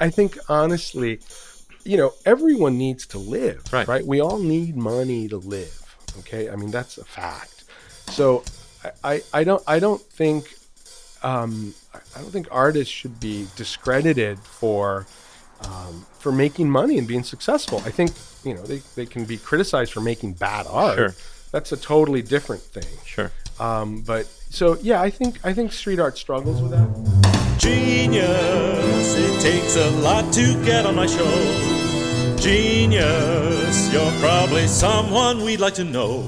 I think honestly, you know, everyone needs to live, Right. right? We all need money to live. Okay, I mean that's a fact. So I, I, don't I don't think um, I I don't think artists should be discredited for um, for making money and being successful. I think you know they, they can be criticized for making bad art. Sure. That's a totally different thing. Sure. Um, but so yeah, I think I think street art struggles with that. Genius, it takes a lot to get on my show. Genius, you're probably someone we'd like to know.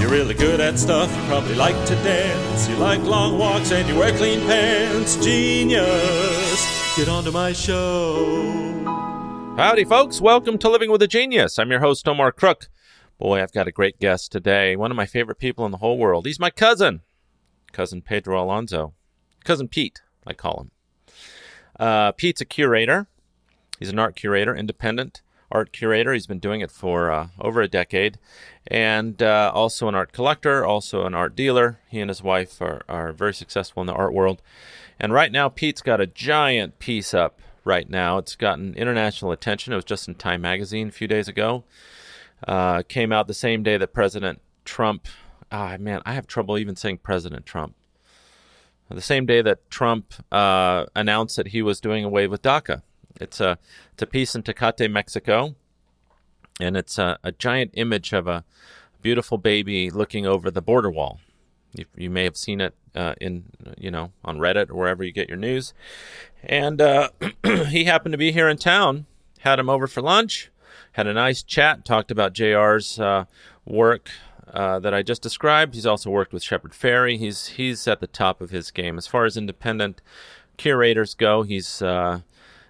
You're really good at stuff, you probably like to dance. You like long walks and you wear clean pants. Genius, get onto my show. Howdy, folks. Welcome to Living with a Genius. I'm your host, Omar Crook. Boy, I've got a great guest today. One of my favorite people in the whole world. He's my cousin, cousin Pedro Alonzo. Cousin Pete, I call him. Uh, Pete's a curator. He's an art curator, independent art curator. He's been doing it for uh, over a decade. And uh, also an art collector, also an art dealer. He and his wife are, are very successful in the art world. And right now, Pete's got a giant piece up right now. It's gotten international attention. It was just in Time Magazine a few days ago. Uh, came out the same day that President Trump. Ah, man, I have trouble even saying President Trump. The same day that Trump uh, announced that he was doing away with DACA. It's a it's a piece in Tecate, Mexico, and it's a, a giant image of a beautiful baby looking over the border wall. You, you may have seen it uh, in you know on Reddit or wherever you get your news. And uh, he happened to be here in town. Had him over for lunch. Had a nice chat. Talked about JR's uh, work uh, that I just described. He's also worked with Shepard Fairey. He's he's at the top of his game as far as independent curators go. He's uh,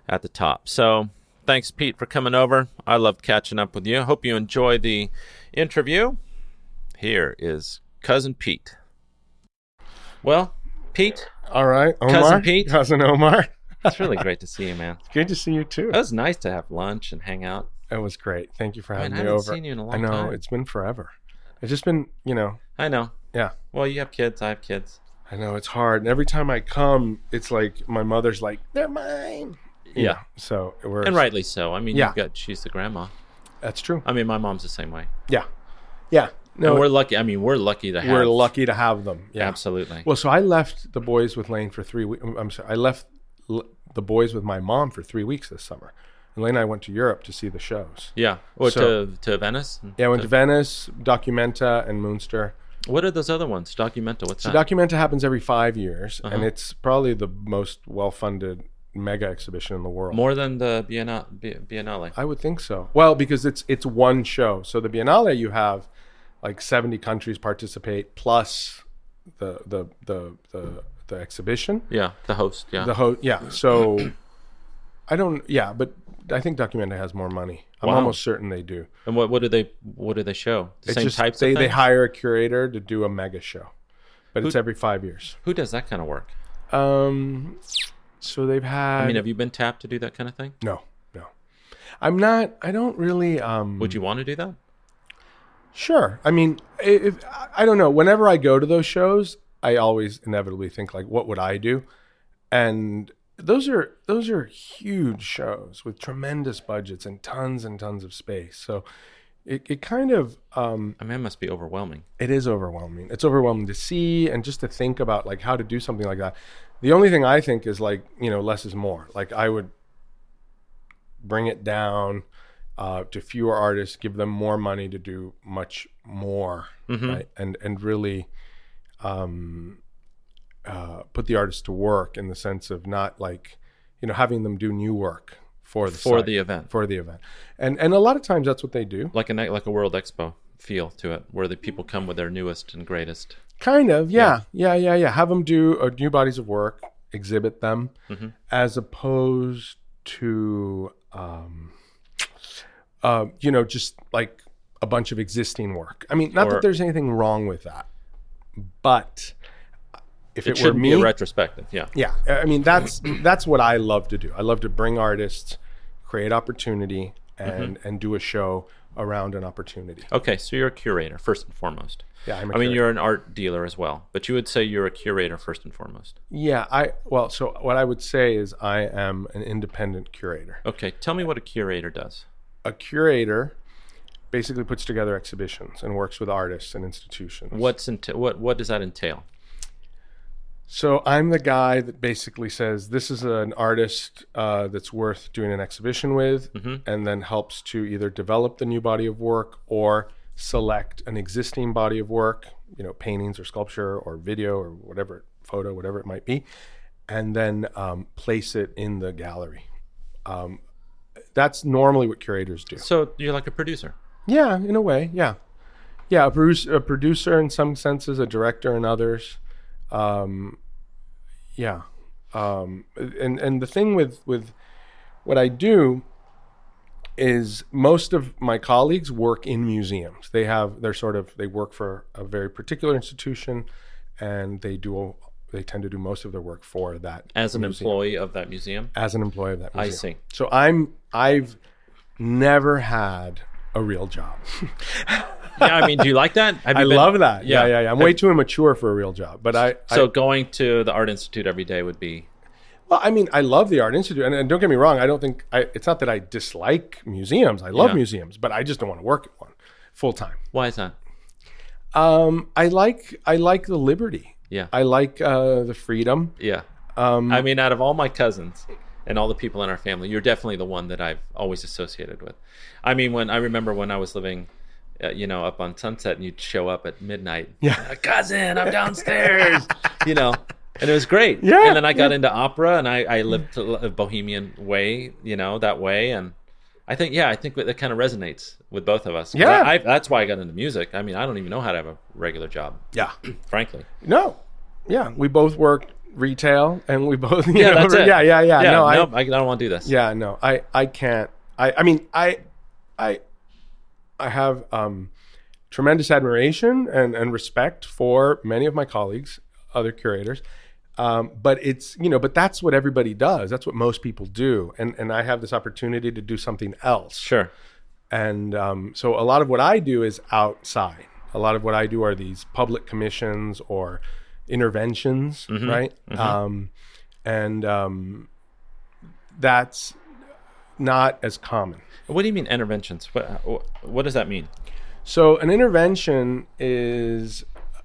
at the top. So thanks, Pete, for coming over. I loved catching up with you. Hope you enjoy the interview. Here is cousin Pete. Well, Pete, All right, Omar, Cousin Pete? cousin Omar. it's really great to see you, man. Good to see you too. It was nice to have lunch and hang out. It was great. Thank you for I mean, having I me haven't over. seen you in a long I know time. it's been forever. It's just been, you know, I know. yeah. Well, you have kids. I have kids. I know it's hard, and every time I come, it's like my mother's like, "They're mine." You Yeah. So we're And rightly so. I mean, Yeah. you've got she's the grandma. That's true. I mean, my mom's the same way. Yeah. Yeah. No, and we're we're, lucky. I mean, we're lucky to have. We're lucky to have them. Yeah. Absolutely. Well, so I left the boys with Lane for three weeks. I'm sorry. I left l- the boys with my mom for three weeks this summer. And Lane and I went to Europe to see the shows. yeah. Or So- to to Venice. Yeah, I went to Venice, Documenta, and Munster. What are those other ones? Documenta. What's So that? Documenta happens every five years, and Uh-huh. it's probably the most well-funded mega exhibition in the world. More than the Bienna- Biennale. I would think so. Well, because it's it's one show. So the Biennale, you have like seventy countries participate plus the the the the, the exhibition. Yeah, the host. Yeah. The ho- yeah. So I don't. Yeah, but I think Documenta has more money. I'm Wow. almost certain they do. and what what do they what do they show? The It's same just types they they hire a curator to do a mega show, but it's every five years. Who does that kind of work? Um, so they've had. I mean, have you been tapped to do that kind of thing? no, no. I'm not. I don't really. Um, Would you want to do that? Sure. I mean, if I don't know, whenever I go to those shows, I always inevitably think like, what would I do? And those are those are huge shows with tremendous budgets and tons and tons of space. So it, it kind of um, I mean, it must be overwhelming. it is overwhelming. It's overwhelming to see and just to think about like how to do something like that. The only thing I think is like, you know, less is more. Like I would bring it down uh, to fewer artists, give them more money to do much more, right? And and really um, uh, put the artists to work in the sense of not like, you know, having them do new work for the For site, the event. for the event. And and a lot of times that's what they do. Like a night- like a World Expo feel to it, where the people come with their newest and greatest. Kind of, yeah, yeah, yeah, yeah. Have them do uh, new bodies of work, exhibit them, Mm-hmm. as opposed to, um, uh, you know, just like a bunch of existing work. I mean, not Or- that there's anything wrong with that, but if It, it, were me, be a retrospective. Yeah. yeah, I mean that's that's what I love to do. I love to bring artists, create opportunity, and Mm-hmm. and do a show around an opportunity. Okay, so you're a curator first and foremost. Yeah, I'm a I mean, curator. you're an art dealer as well, but you would say you're a curator first and foremost. Yeah, I well, so what I would say is I am an independent curator. Okay, tell me what a curator does. A curator basically puts together exhibitions and works with artists and institutions. What's enta- what what does that entail? So I'm the guy that basically says this is an artist uh, that's worth doing an exhibition with, and then helps to either develop the new body of work or select an existing body of work, you know, paintings or sculpture or video or whatever, photo, whatever it might be, and then um, place it in the gallery. Um, that's normally what curators do. So you're like a producer. Yeah, in a way, yeah, yeah. A producer in some senses, a director in others. Um, yeah, um, and and the thing with with what I do is most of my colleagues work in museums. They have they're sort of they work for a very particular institution, and they do they tend to do most of their work for that As an museum, employee of that museum, as an employee of that museum. I see. So I'm I've never had a real job. yeah. I mean, do you like that? Have I been- love that. Yeah, Yeah. yeah, yeah. I'm way too immature for a real job, but I. So I going to the art institute every day would be well, I mean, I love the art institute, and, and don't get me wrong. I don't think I, it's not that I dislike museums. I love Yeah. museums, but I just don't want to work at one full time. why is that? Um, I like I like the liberty. Yeah. I like uh, the freedom. Yeah. Um, I mean, out of all my cousins and all the people in our family, you're definitely the one that I've always associated with. I mean, when I remember when I was living, uh, you know, up on Sunset, and you'd show up at midnight. Yeah. "Uh, cousin, I'm downstairs. you know, and it was great. Yeah, And then I got into opera, and I, I lived a bohemian way, you know, that way, and. I think yeah, I think that kind of resonates with both of us. Yeah. I, I, that's why I got into music. I mean, I don't even know how to have a regular job, yeah. frankly. No. Yeah, we both work retail, and we both. Yeah, know, that's it. Yeah, yeah, yeah. no, I, I, I don't want to do this. Yeah, no, I, I can't. I, I mean, I, I, I have um, tremendous admiration and, and respect for many of my colleagues, other curators. Um, but it's you know, but that's what everybody does. That's what most people do, and and I have this opportunity to do something else. Sure. And um, so a lot of what I do is outside. A lot of what I do are these public commissions or interventions, right? Um, and um, that's not as common. What do you mean interventions? What what does that mean? So an intervention is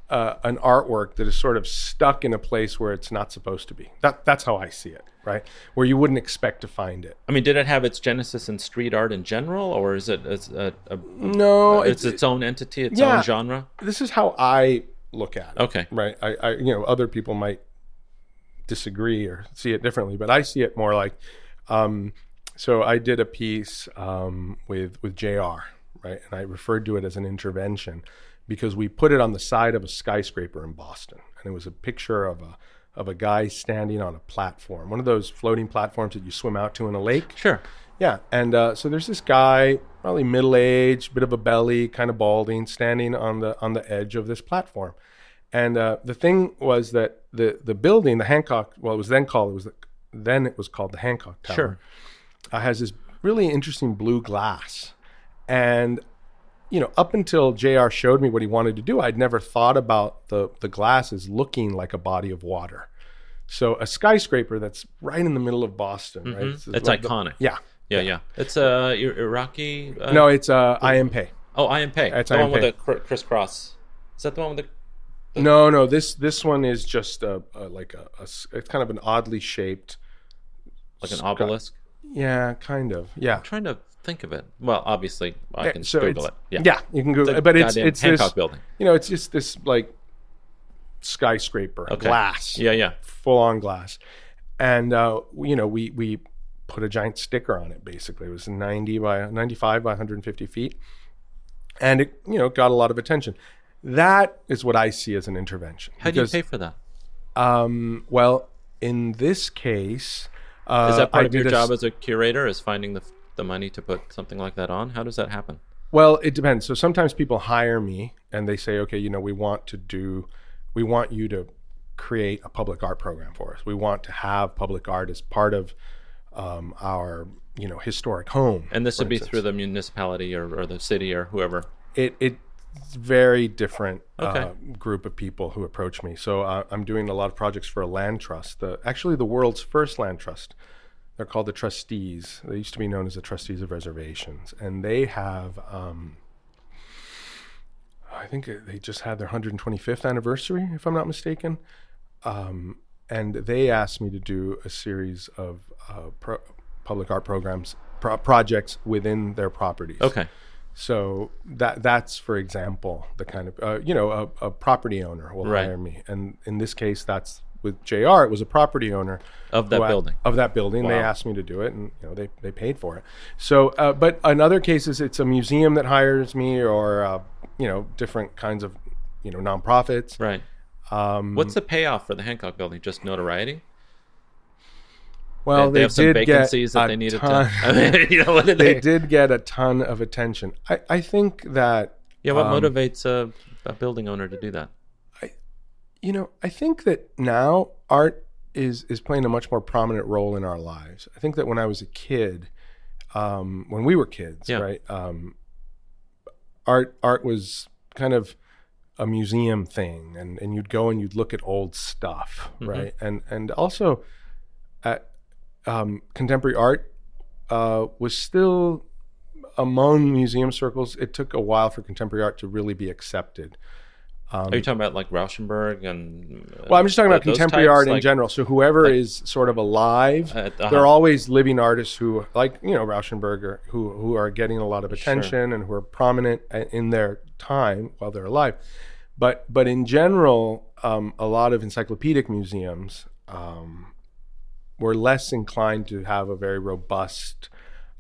uh, an artwork that is sort of stuck in a place where it's not supposed to be. That, that's how I see it, right? Where you wouldn't expect to find it. I mean, did it have its genesis in street art in general, or is it it's a, a, No, it's its own entity, its yeah. own genre? this is how I look at it. Okay. Right. I, I, you know, other people might disagree or see it differently, but I see it more like, um, so I did a piece um, with with JR. Right, and I referred to it as an intervention because we put it on the side of a skyscraper in Boston, and it was a picture of a of a guy standing on a platform, one of those floating platforms that you swim out to in a lake. Sure. Yeah, and uh, so there's this guy, probably middle aged, bit of a belly, kind of balding, standing on the on the edge of this platform. And uh, the thing was that the the building, the Hancock, well, it was then called it was the, then it was called the Hancock Tower. Sure. Uh, has this really interesting blue glass, and you know, up until JR. showed me what he wanted to do, I'd never thought about the the glass as looking like a body of water. So a skyscraper that's right in the middle of Boston, right? Mm-hmm. It's like the- iconic. yeah. Yeah, yeah. It's a uh, Iraqi. Uh, No, it's uh, I. M. Pei. Oh, I. M. Pei. It's the one with the cr- crisscross. Is that the one with the? No, no. This this one is just a, a like a, a it's kind of an oddly shaped. Like an obelisk. Yeah, kind of. Yeah. I'm trying to think of it. Well, obviously, I can so Google it. it's- Yeah. you can Google it, but it's it's Hancock this building. you know it's just this like skyscraper Okay. glass, Yeah, yeah. full on glass, and uh, you know we we put a giant sticker on it. Basically, it was 90 by 95 by 150 feet, and it you know got a lot of attention. That is what I see as an intervention. How do you pay for that? Um, well, in this case, uh, Is that part I of your did a s- job as a curator? Is finding the the money to put something like that on? How does that happen? Well, it depends. So sometimes people hire me and they say, okay, you know, we want to do, we want you to create a public art program for us. We want to have public art as part of um, our you know historic home. And this would be instance. through the municipality or, or the city or whoever. it it's very different Okay. uh, group of people who approach me. So uh, I'm doing a lot of projects for a land trust, the, actually the world's first land trust. They're called the trustees. They used to be known as the trustees of reservations, and they have. Um, I think they just had their 125th anniversary, if I'm not mistaken. Um, and they asked me to do a series of uh, pro- public art programs, pro- projects within their properties. Okay. So that that's for example the kind of uh, you know a, a property owner will Right. hire me, and in this case that's with JR. It was a property owner Of that building. of that building. They asked me to do it, and you know they they paid for it. So, uh, but in other cases, it's a museum that hires me, or uh, you know different kinds of you know nonprofits. Right. Um, What's the payoff for the Hancock building? Just notoriety? Well, they, they, have some vacancies that they needed ton, to. I mean, you know, did they they? did get a ton of attention. I I think that Yeah. What um, motivates a, a building owner to do that? I, you know, I think that now art is is playing a much more prominent role in our lives. I think that when I was a kid, um, when we were kids, Yeah. right, um, art art was kind of a museum thing, and and you'd go and you'd look at old stuff, Mhm. right, and and also at um, contemporary art uh, was still among museum circles. It took a while for contemporary art to really be accepted. Um, Are you talking about like Rauschenberg and? uh, well, I'm just talking about contemporary types, art in general. So whoever like- is sort of alive, uh, uh-huh. there are always living artists who, like you know, Rauschenberg, who who are getting a lot of attention and who are prominent in their time while they're alive. But but in general, um, a lot of encyclopedic museums um, were less inclined to have a very robust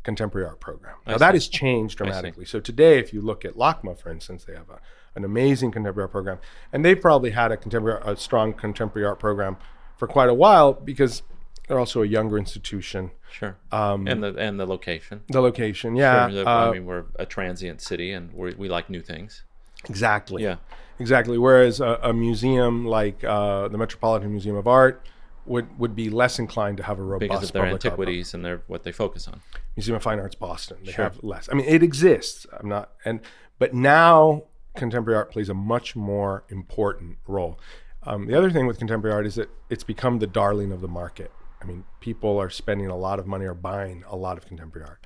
contemporary art program. I Now that see. has changed dramatically. So today, if you look at LACMA, for instance, they have a, an amazing contemporary art program, and they've probably had a contemporary, a strong contemporary art program for quite a while because they're also a younger institution. Sure. Um, and the and the location. the location, yeah, Sure, the- uh, I mean, we're a transient city, and we we like new things. exactly, Yeah. exactly. Whereas a, a museum like uh, the Metropolitan Museum of Art would would be less inclined to have a robust Because of their antiquities and their what they focus on. Museum of Fine Arts Boston. They Sure. have less. I mean, it exists. I'm not and but now contemporary art plays a much more important role. Um, the other thing with contemporary art is that it's become the darling of the market. I mean, people are spending a lot of money or buying a lot of contemporary art.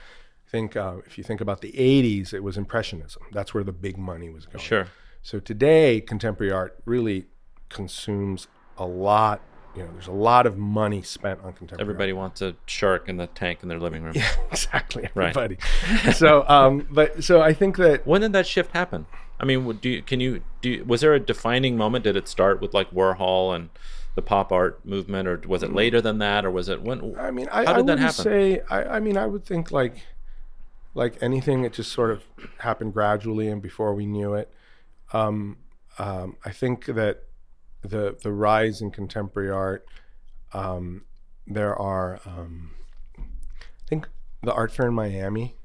I think uh, if you think about the '80s, it was Impressionism. That's where the big money was going. Sure. So today, contemporary art really consumes a lot. You know, there's a lot of money spent on contemporary. art. Everybody wants a shark in the tank in their living room. Yeah, exactly. Everybody. Right. So, um, but so I think that When did that shift happen? I mean, do you, can you do? You, was there a defining moment? Did it start with like Warhol and the pop art movement, or was it later than that, or was it when? I mean, I, How I did that happen? say. I, I mean, I would think like, like anything, it just sort of happened gradually and before we knew it. Um, um, I think that the the rise in contemporary art, um, there are. Um, I think the art fair in Miami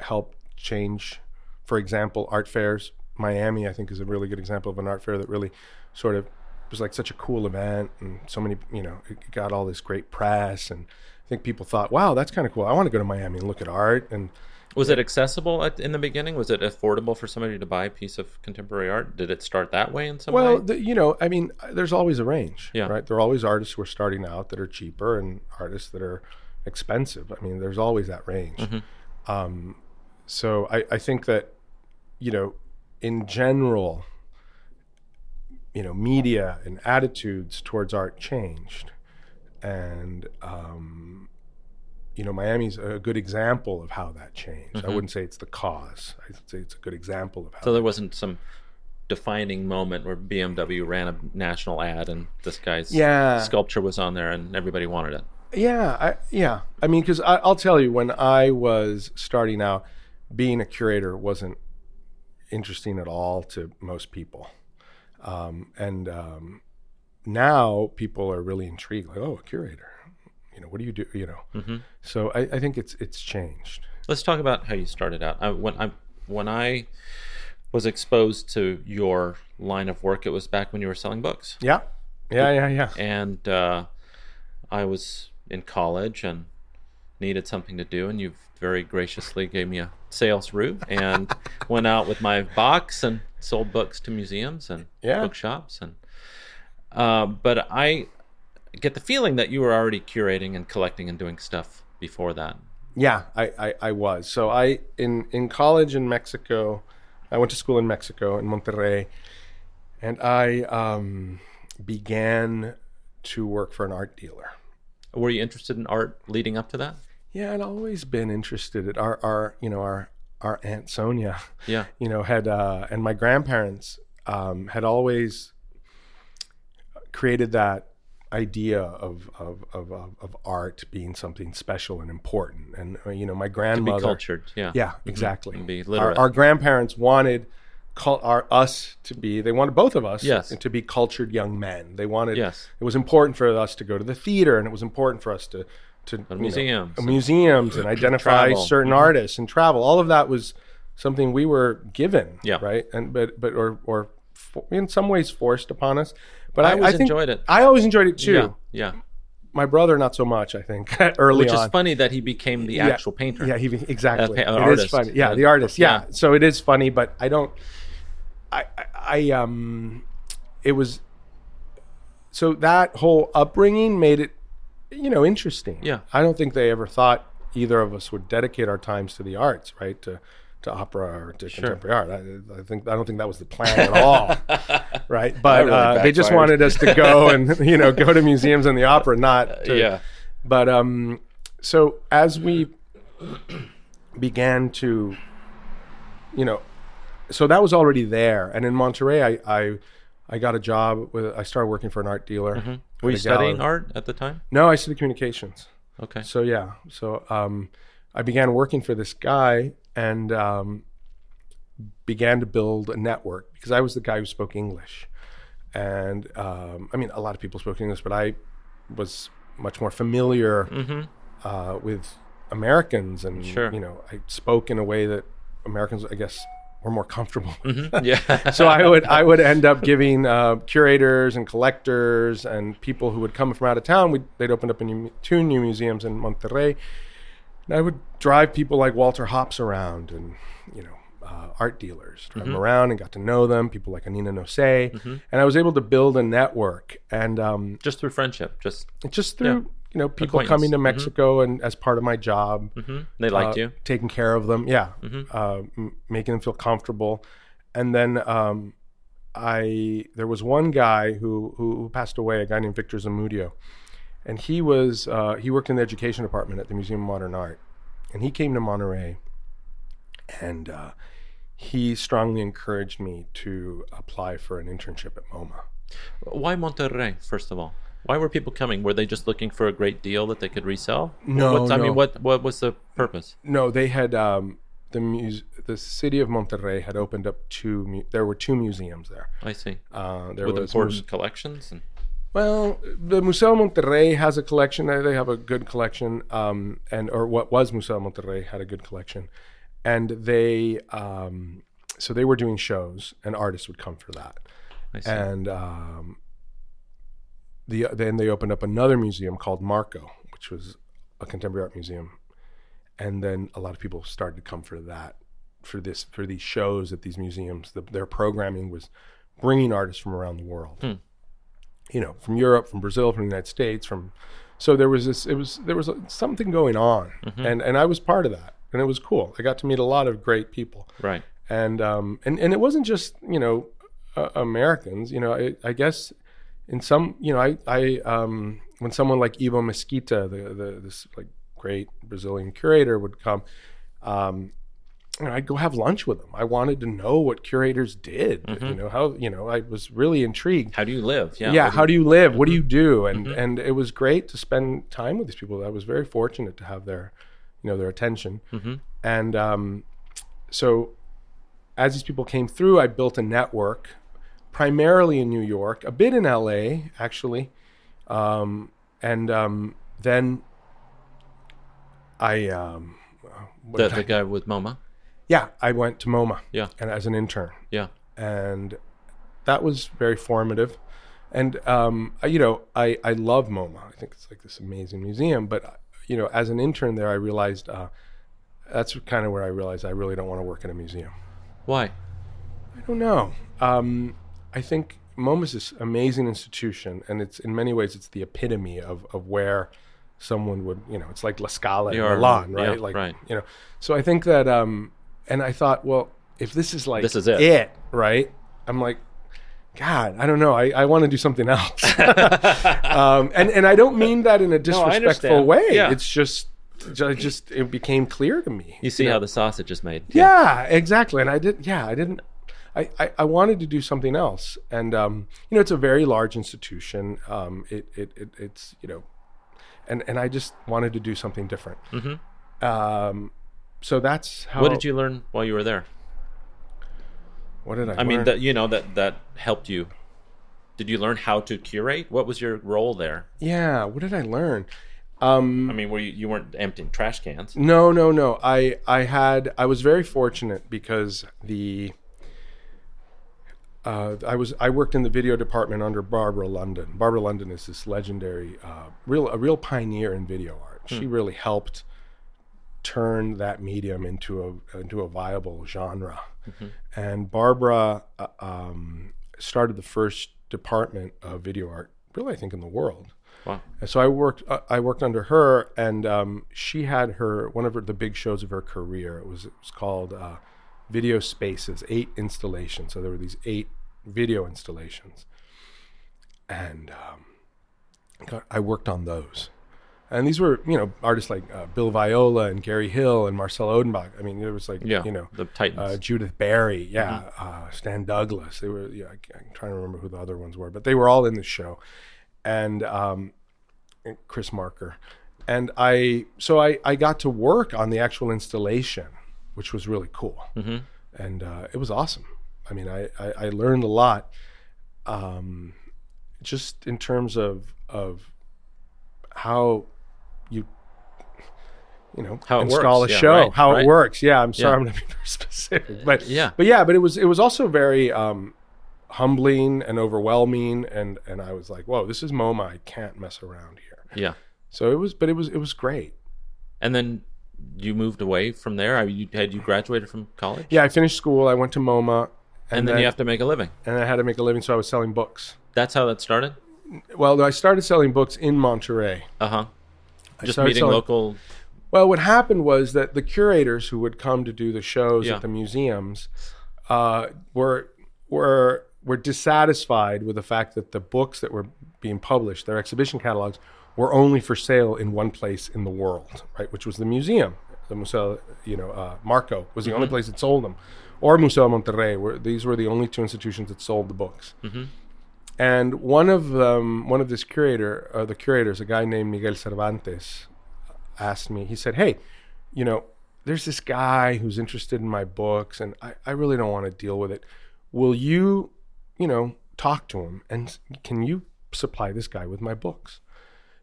helped change. For example, art fairs. Miami, I think, is a really good example of an art fair that really sort of was like such a cool event, and so many, you know, it got all this great press, and I think people thought, "Wow, that's kind of cool. I want to go to Miami and look at art." And Was it accessible at, in the beginning? Was it affordable for somebody to buy a piece of contemporary art? Did it start that way in some well, way? Well, you know, I mean, there's always a range, Yeah. right? There are always artists who are starting out that are cheaper, and artists that are expensive. I mean, there's always that range. Mm-hmm. Um, so I, I think that, you know, in general, you know, media and attitudes towards art changed, and um, you know, Miami's a good example of how that changed. I wouldn't say it's the cause. I'd say it's a good example of how. Mm-hmm. So there wasn't some defining moment where BMW ran a national ad and this guy's Yeah. sculpture was on there and everybody wanted it. Yeah, I, yeah. I mean, because I'll tell you, when I was starting out, being a curator wasn't interesting at all to most people, um, and um, now people are really intrigued. Like, oh, a curator. You know, what do you do? You know. hmm So I, I think it's it's changed. Let's talk about how you started out. I, when I when I was exposed to your line of work, it was back when you were selling books, Yeah, yeah, yeah, yeah. and uh, I was in college, and needed something to do, and you've very graciously gave me a sales route and went out with my box and sold books to museums and Yeah. bookshops and. Uh, but I get the feeling that you were already curating and collecting and doing stuff before that. Yeah, I, I, I was. So I in in college in Mexico, I went to school in Mexico in Monterrey, and I um, began to work for an art dealer. Were you interested in art leading up to that? Yeah, I'd always been interested. In our our you know our our aunt Sonia, Yeah. you know had uh, and my grandparents um, had always created that idea of of, of of art being something special and important. And uh, you know my To be grandmother cultured. Yeah. Yeah, mm-hmm. exactly. And be Our, literate. our grandparents wanted cul- our us to be. They wanted both of us Yes. to be cultured young men. They wanted. Yes. It was important for us to go to the theater, and it was important for us to to you know, museums and- museums, and identify Travel. certain mm-hmm. artists and travel. All of that was something we were given. Yeah. Right. And but but or or in some ways forced upon us. But I I, always I enjoyed it. I always enjoyed it too. Yeah. Yeah. My brother, not so much. I think early Which on. is funny that he became the actual painter. Yeah, he exactly. Uh, It is artist. funny. Yeah, Uh, the artist. Yeah. yeah. So it is funny, but I don't. I, I I um, it was. So that whole upbringing made it, you know, interesting. Yeah. I don't think they ever thought either of us would dedicate our times to the arts, right? To to opera or to contemporary art. I, I think I don't think that was the plan at all, right? But really uh, they just wanted us to go and you know go to museums and the opera, not to, Yeah. but um, so as we began to, you know, so that was already there, and in Monterrey, I I, I got a job with. I started working for an art dealer. Were you studying gallery. art at the time? No, I studied communications. Okay. So yeah, so um, I began working for this guy and um, began to build a network because I was the guy who spoke English, and um, I mean a lot of people spoke English, but I was much more familiar uh, with Americans, and Sure. you know I spoke in a way that Americans, I guess, were more comfortable. Yeah. so I would I would end up giving uh, curators and collectors and people who would come from out of town. We'd, they'd opened up a new, two new museums in Monterrey, and I would drive people like Walter Hopps around and you know uh, art dealers, drive them around and got to know them. People like Annina Nosei, and I was able to build a network and um, just through friendship. Just just through you know people coming to Mexico and as part of my job mhm. they liked uh, you. taking care of them. Yeah, uh, m- making them feel comfortable. And then um, I there was one guy who, who who passed away, a guy named Victor Zamudio, and he was uh, he worked in the education department at the Museum of Modern Art, and he came to Monterrey, and uh, he strongly encouraged me to apply for an internship at MoMA. Why Monterrey? First of all, why were people coming? Were they just looking for a great deal that they could resell? No, What's, I no. mean, what what was the purpose? No, they had um, the muse- the city of Monterrey had opened up two. Mu- there were two museums there. I see. Uh, there With was important Muse- collections and Well, the Museo Monterrey has a collection. They have a good collection, um, and or what was Museo Monterrey had a good collection, and they um, so they were doing shows, and artists would come for that, I see. and um, the then they opened up another museum called Marco, which was a contemporary art museum, and then a lot of people started to come for that, for this for these shows at these museums. The, their programming was bringing artists from around the world you know, from Europe, from Brazil, from the United States, from so there was this it was there was something going on and and I was part of that and it was cool. I got to meet a lot of great people. right. And um and and it wasn't just, you know, uh, Americans, you know, I, I guess in some, you know, I I um when someone like Ivo Mesquita, the the this like great Brazilian curator would come um you know, I'd go have lunch with them. I wanted to know what curators did. You know how you know I was really intrigued How do you live? Yeah. yeah, what do how do you live what do Mm-hmm. you do and and it was great to spend time with these people i was very fortunate to have their you know their attention Mm-hmm. and um, so as these people came through i built a network primarily in new york a bit in la actually um, and um, then i um, the, the guy with MoMA. Yeah i went to moma Yeah. and as an intern Yeah. and that was very formative. And um, I- you know, I I love MoMA. I think it's like this amazing museum. But you know, as an intern there, I realized uh, that's kind of where I realized I really don't want to work in a museum. Why? I don't know. Um, I think MoMA is this amazing institution, and it's in many ways it's the epitome of of where someone would, you know, it's like La Scala in Yeah, Milan, yeah, right? like, right. you know. So I think that, um, and I thought, well, if this is like This is it. right? I'm like, God, I don't know. I, I want to do something else. um, and and I don't mean that in a disrespectful understand. way. Yeah. It's just, ju- just it became clear to me. You see how the sausage is made. Yeah, exactly. And I did. Yeah, I didn't. I, I, I wanted to do something else, and um, you know, it's a very large institution. Um, it, it, it it's you know, and and I just wanted to do something different. Mm-hmm. Um, so that's how. What did you learn while you were there? What did I? I mean, that you know that that helped you. Did you learn how to curate? What was your role there? yeah. What did I learn? Um, I mean, were you, you weren't emptying trash cans? No, no, no. I I had I was very fortunate because the uh, I was I worked in the video department under Barbara London. Barbara London is this legendary, uh, real a real pioneer in video art. She really helped turn that medium into a into a viable genre. And Barbara uh, um, started the first department of video art, really I think in the world. Wow. And so I worked. Uh, I worked under her, and um, she had her one of her, the big shows of her career. It was it was called uh, Video Spaces, eight installations. So there were these eight video installations, and um, I worked on those. And these were, you know, artists like uh, Bill Viola and Gary Hill and Marcel Odenbach. I mean, it was like, Yeah. you know, the Titans. uh, Judith Barry, yeah, uh, Stan Douglas. They were, yeah, I, I'm trying to remember who the other ones were, but they were all in the show, and um, Chris Marker, and I. So I I got to work on the actual installation, which was really cool, Mhm. and uh, it was awesome. I mean, I I, I learned a lot, um, just in terms of of how you know How install works, a yeah, show right, how right. it works yeah i'm sorry Yeah. i'm going to be very specific but Yeah. but yeah but it was it was also very um humbling and overwhelming and and i was like whoa this is moma i can't mess around here yeah. so it was but it was it was great And then you moved away from there. I you had you graduated from college. yeah i finished school i went to moma And, then, you have to make a living. and i had to make a living so i was selling books That's how that started. well i started selling books in monterrey Uh huh. I Just meeting selling- local. Well, what happened was that the curators who would come to do the shows Yeah. at the museums uh, were were were dissatisfied with the fact that the books that were being published, their exhibition catalogs, were only for sale in one place in the world, right? Which was the museum. The Museo, you know, uh, Marco was the only place that sold them, or Museo Monterrey. Were these were the only two institutions that sold the books. And one of them, one of this curator, uh, the curators, a guy named Miguel Cervantes, asked me. He said, "Hey, you know, there's this guy who's interested in my books, and I, I really don't want to deal with it. Will you, you know, talk to him and can you supply this guy with my books?"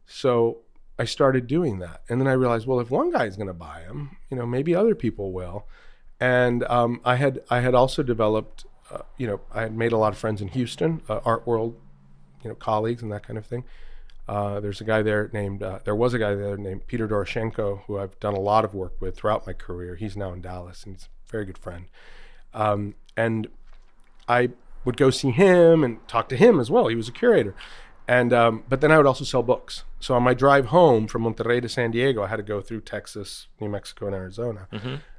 So I started doing that, and then I realized, well, if one guy's going to buy them, you know, maybe other people will. And um, I had I had also developed, uh, you know, I had made a lot of friends in Houston, uh, art world, you know, colleagues and that kind of thing. Uh, there's a guy there named, uh, there was a guy there named Peter Doroshenko, who I've done a lot of work with throughout my career. He's now in Dallas and he's a very good friend. Um, and I would go see him and talk to him as well. He was a curator. And, um, but then I would also sell books. So on my drive home from Monterrey to San Diego, I had to go through Texas, New Mexico, and Arizona.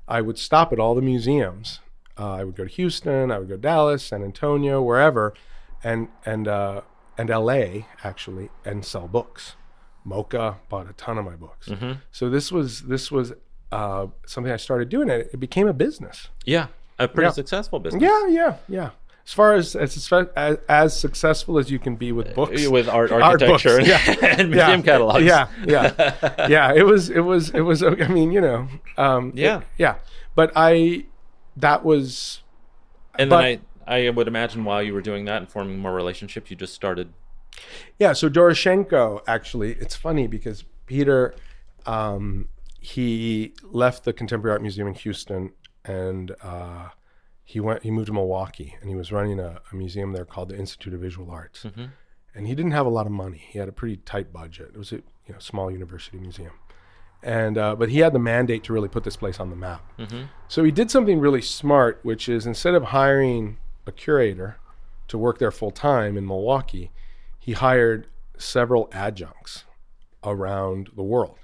I would stop at all the museums. Uh, I would go to Houston, I would go to Dallas, San Antonio, wherever, and, and, uh, and LA actually, and sell books. MOCA bought a ton of my books. So this was this was uh, something I started doing. It it became a business. Yeah, a pretty Yeah. successful business. Yeah, yeah, yeah. As far as as as, as successful as you can be with books, with art, Art books, architecture, yeah. and museum catalogs. Yeah, yeah, yeah. It was it was it was. I mean, you know, um, Yeah. yeah. But I, that was And But- then I, I would imagine while you were doing that and forming more relationships, you just started. Yeah, so Doroshenko actually, it's funny because Peter, um, he left the Contemporary Art Museum in Houston and uh, he went. He moved to Milwaukee and he was running a, a museum there called the Institute of Visual Arts. And he didn't have a lot of money. He had a pretty tight budget. It was a you know small university museum, and uh, but he had the mandate to really put this place on the map. So he did something really smart, which is instead of hiring a curator to work there full time in Milwaukee, he hired several adjuncts around the world.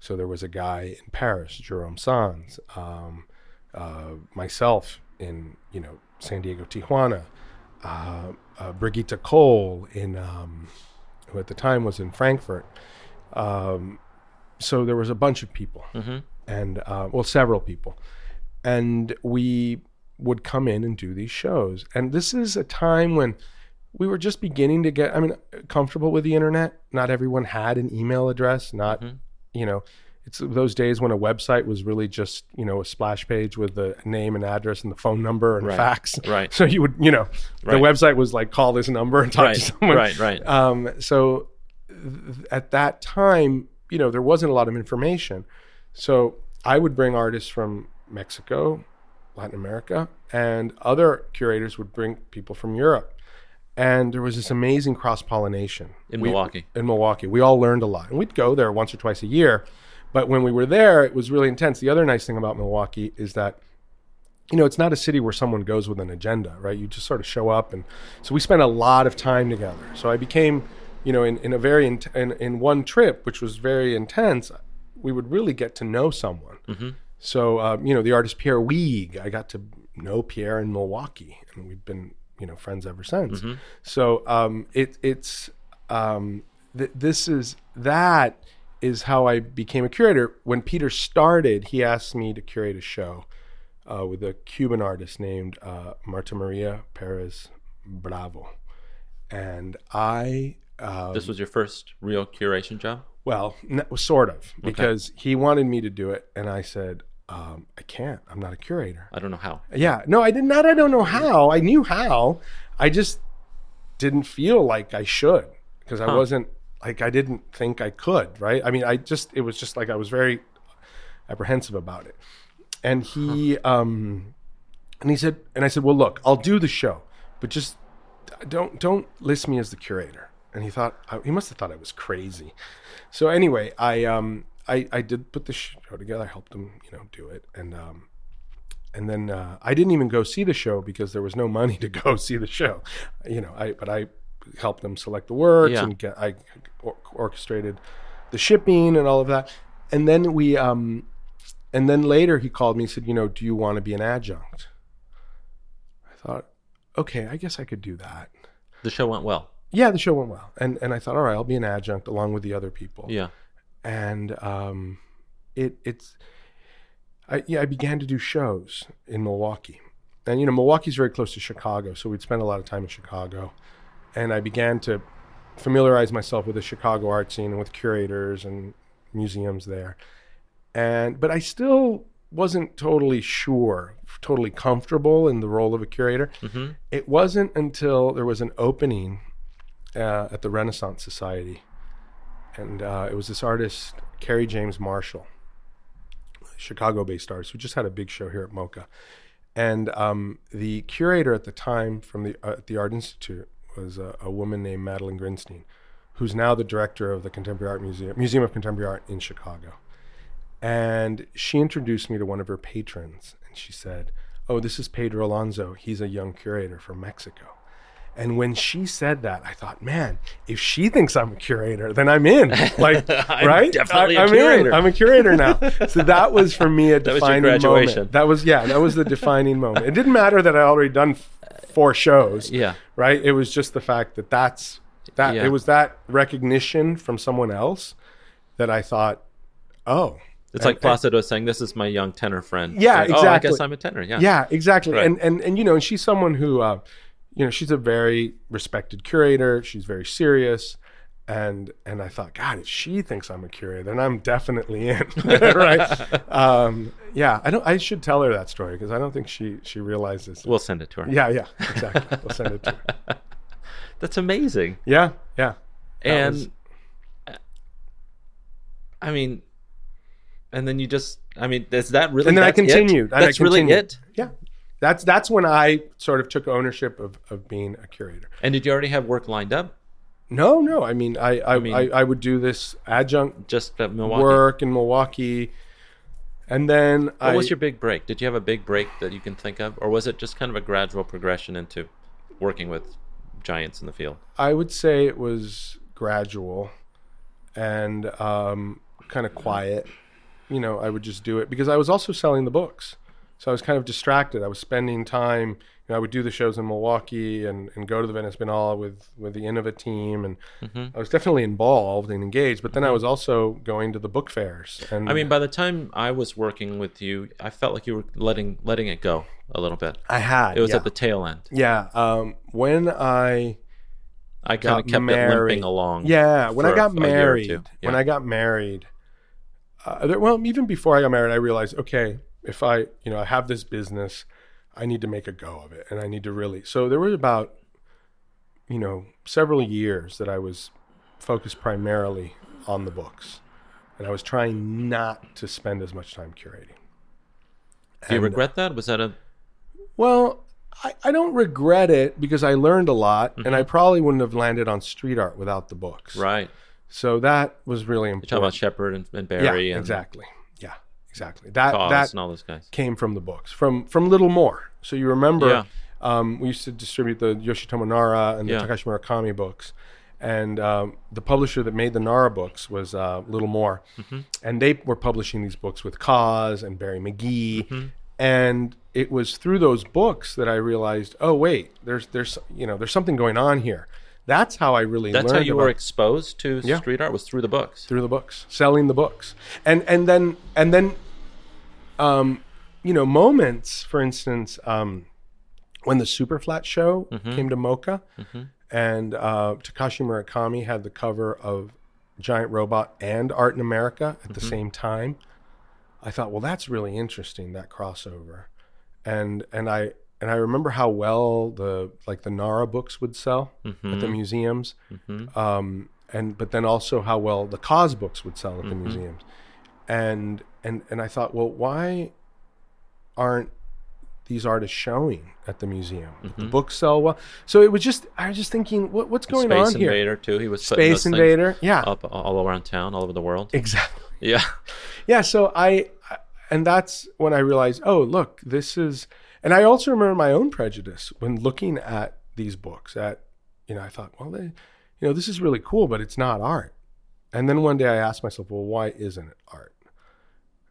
So there was a guy in Paris, Jerome Sans, um, uh, myself in you know San Diego, Tijuana, uh, uh, Brigitte Kölle in um, who at the time was in Frankfurt. Um, so there was a bunch of people, and uh, well, several people, and we would come in and do these shows. And this is a time when we were just beginning to get, I mean, comfortable with the internet. Not everyone had an email address. Not, you know, it's those days when a website was really just, you know, a splash page with the name and address and the phone number and Right. fax. Right. So you would, you know, the Right. website was like call this number and talk Right, to someone. right, right. Um, so th- at that time, you know, there wasn't a lot of information. So I would bring artists from Mexico, Latin America, and other curators would bring people from Europe. And there was this amazing cross pollination In Milwaukee. In Milwaukee, we all learned a lot, and we'd go there once or twice a year. But when we were there, it was really intense. The other nice thing about Milwaukee is that you know, it's not a city where someone goes with an agenda, right? You just sort of show up, and so we spent a lot of time together. So I became, you know, in, in a very in, in in one trip, which was very intense, we would really get to know someone. Mm-hmm. So um, you know, the artist Pierre Huyghe, I got to know Pierre in Milwaukee, and we've been you know friends ever since. So um, it it's um, th- this is that is how I became a curator. When Peter started, he asked me to curate a show uh, with a Cuban artist named uh, Marta Maria Perez Bravo, and I. Uh, This was your first real curation job? Well, n- sort of, because he wanted me to do it, and I said, um, "I can't. I'm not a curator." I don't know how. Yeah, no, I did not. I don't know how. I knew how. I just didn't feel like I should because I wasn't like I didn't think I could. Right? I mean, I just it was just like I was very apprehensive about it. And he um, and he said, and I said, well, look, I'll do the show, but just don't don't list me as the curator. And he thought he must have thought I was crazy. So anyway, I um I I did put the show together. I helped him, you know, do it, and um and then uh, I didn't even go see the show because there was no money to go see the show, you know. I but I helped them select the works Yeah. and get I or- orchestrated the shipping and all of that, and then we um and then later he called me and said, you know, do you want to be an adjunct? I thought, okay, I guess I could do that. The show went well. Yeah, the show went well, and and I thought, all right, I'll be an adjunct along with the other people. Yeah. and um, it it's I yeah I began to do shows in Milwaukee, and you know Milwaukee's very close to Chicago, so we'd spend a lot of time in Chicago, and I began to familiarize myself with the Chicago art scene and with curators and museums there, and but I still wasn't totally sure, totally comfortable in the role of a curator. It wasn't until there was an opening uh, at the Renaissance Society and uh, it was this artist Kerry James Marshall, Chicago-based artist who just had a big show here at MOCA, and um, the curator at the time from the uh, at the Art Institute was a, a woman named Madeleine Grynsztejn, who's now the director of the Contemporary Art Museum Museum of Contemporary Art in Chicago, and she introduced me to one of her patrons, and she said, "Oh, this is Pedro Alonzo. He's a young curator from Mexico." And when she said that, I thought, man, if she thinks I'm a curator, then I'm in. Like, I'm right? definitely a I, am curator. In. I'm a curator now. so that was for me a defining moment. That was yeah, that was the defining moment. It didn't matter that I already done f- four shows. Yeah. Right. It was just the fact that that's that. Yeah. It was that recognition from someone else that I thought, oh, It's like Placido saying, "This is my young tenor friend." Yeah, Like, Oh, I exactly. guess I'm a tenor. Yeah. Yeah, exactly. Right. And and and you know, and she's someone who, uh, you know, she's a very respected curator. She's very serious, and and I thought, God, if she thinks I'm a curator, then I'm definitely in, right? Um, yeah, I don't. I should tell her that story because I don't think she she realizes. We'll send it to her. yeah, yeah, exactly. we'll send it to her. That's amazing. Yeah, yeah. That and was- I mean, and then you just, I mean, is that really? and then I that's it? continued. I That's really it. Yeah, that's that's when I sort of took ownership of of being a curator. And did you already have work lined up? No, no. I mean, I I, I, mean- I, would do this adjunct Just at Milwaukee. work in Milwaukee, and then What I was your big break? Did you have a big break that you can think of, or was it just kind of a gradual progression into working with giants in the field? I would say it was gradual and um, kind of quiet. You know, I would just do it because I was also selling the books. So I was kind of distracted. I was spending time, you know, I would do the shows in Milwaukee and, and go to the Venice Biennale with, with the Inova team. And Mm-hmm. I was definitely involved and engaged. But then I was also going to the book fairs. And I mean, by the time I was working with you, I felt like you were letting letting it go a little bit. I had. It was yeah. at the tail end. Yeah. Um, when I I kind got of kept married. limping along. Yeah, when I got a year or married, two. when I got married, uh, there, well, even before I got married, I realized, okay, if I, you know, I have this business, I need to make a go of it, and I need to really. So there was about, you know, several years that I was focused primarily on the books, and I was trying not to spend as much time curating. Do you regret that? Was that a Well, I, I don't regret it because I learned a lot, and I Mm-hmm. probably wouldn't have landed on street art without the books. right? So that was really important. You're talking about Shepard and, and Barry yeah, and exactly. Exactly. That KAWS that and all those guys. came from the books, from from Little More. So you remember, Yeah. um, we used to distribute the Yoshitomo Nara and the Yeah. Takashi Murakami books, and um, the publisher that made the Nara books was uh, Little More, Mm-hmm. and they were publishing these books with KAWS and Barry McGee, Mm-hmm. and it was through those books that I realized, oh wait, there's there's you know there's something going on here. That's how I really That's learned how you about were exposed to Yeah. street art was through the books. through the books, selling the books, and and then and then, um, you know, moments. For instance, um, when the Superflat show came to MOCA, and uh, Takashi Murakami had the cover of Giant Robot and Art in America at the same time. I thought, well, that's really interesting that crossover, and and I and I remember how well the like the Nara books would sell at the museums, um, and but then also how well the KAWS books would sell at the museums, and and and I thought, well, why aren't these artists showing at the museum? The mm-hmm. books sell well, so it was just I was just thinking, what, what's going Space on here? Space Invader too. He was Space Invader, yeah, up all around town, all over the world. exactly. Yeah. yeah so I, I- and that's when i realized oh look this is and i also remember my own prejudice when looking at these books at you know i thought well they, you know this is really cool but it's not art and then one day i asked myself well why isn't it art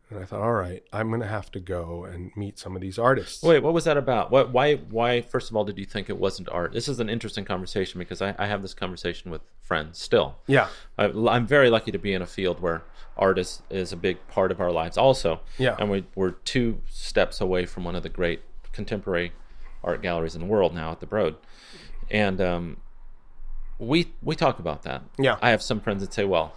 and i thought all right i'm going to have to go and meet some of these artists Wait, what was that about? What? Why? Why? First of all, did you think it wasn't art? This is an interesting conversation because I, I have this conversation with friends still. yeah I, I'm very lucky to be in a field where art is, is a big part of our lives, also. Yeah. And we, we're two steps away from one of the great contemporary art galleries in the world now at the Broad, and um, we we talk about that. Yeah. I have some friends that say, "Well,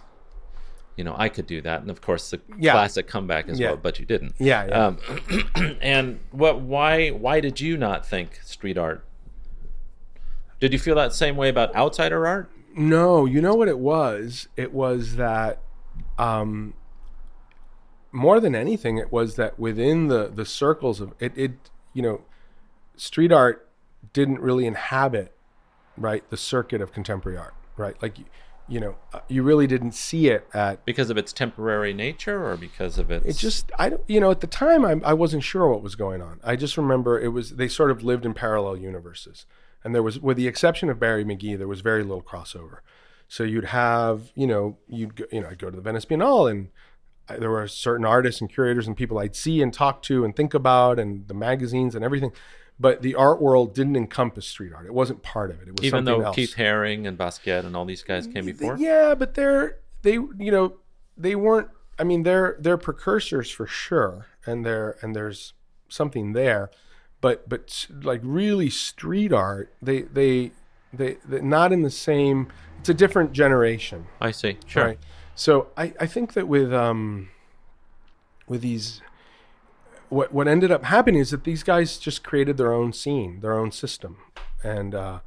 you know, I could do that," and of course, the Yeah. classic comeback is, Yeah. "Well, but you didn't." yeah, yeah. Um, and what? Why? Why did you not think street art? Did you feel that same way about outsider art? No, you know what it was? It was that um more than anything it was that within the the circles of it it you know street art didn't really inhabit right the circuit of contemporary art, right? Like you, know, uh, you really didn't see it at Because of its temporary nature, or because of its? it just I don't you know at the time I, I wasn't sure what was going on. I just remember it was they sort of lived in parallel universes, and there was with the exception of Barry McGee, there was very little crossover. So you'd have you know you'd go, you know I'd go to the Venice Biennale and I, there were certain artists and curators and people I'd see and talk to and think about and the magazines and everything. But the art world didn't encompass street art. It wasn't part of it. It was even though else. Keith Haring and Basquiat and all these guys came before. Yeah, but they're they you know they weren't. I mean, they're they're precursors for sure, and they're and there's something there, but but like really street art, they they they they not in the same. It's a different generation, I see. Sure. right? So I I think that with um with these. What what ended up happening is that these guys just created their own scene, their own system, and uh,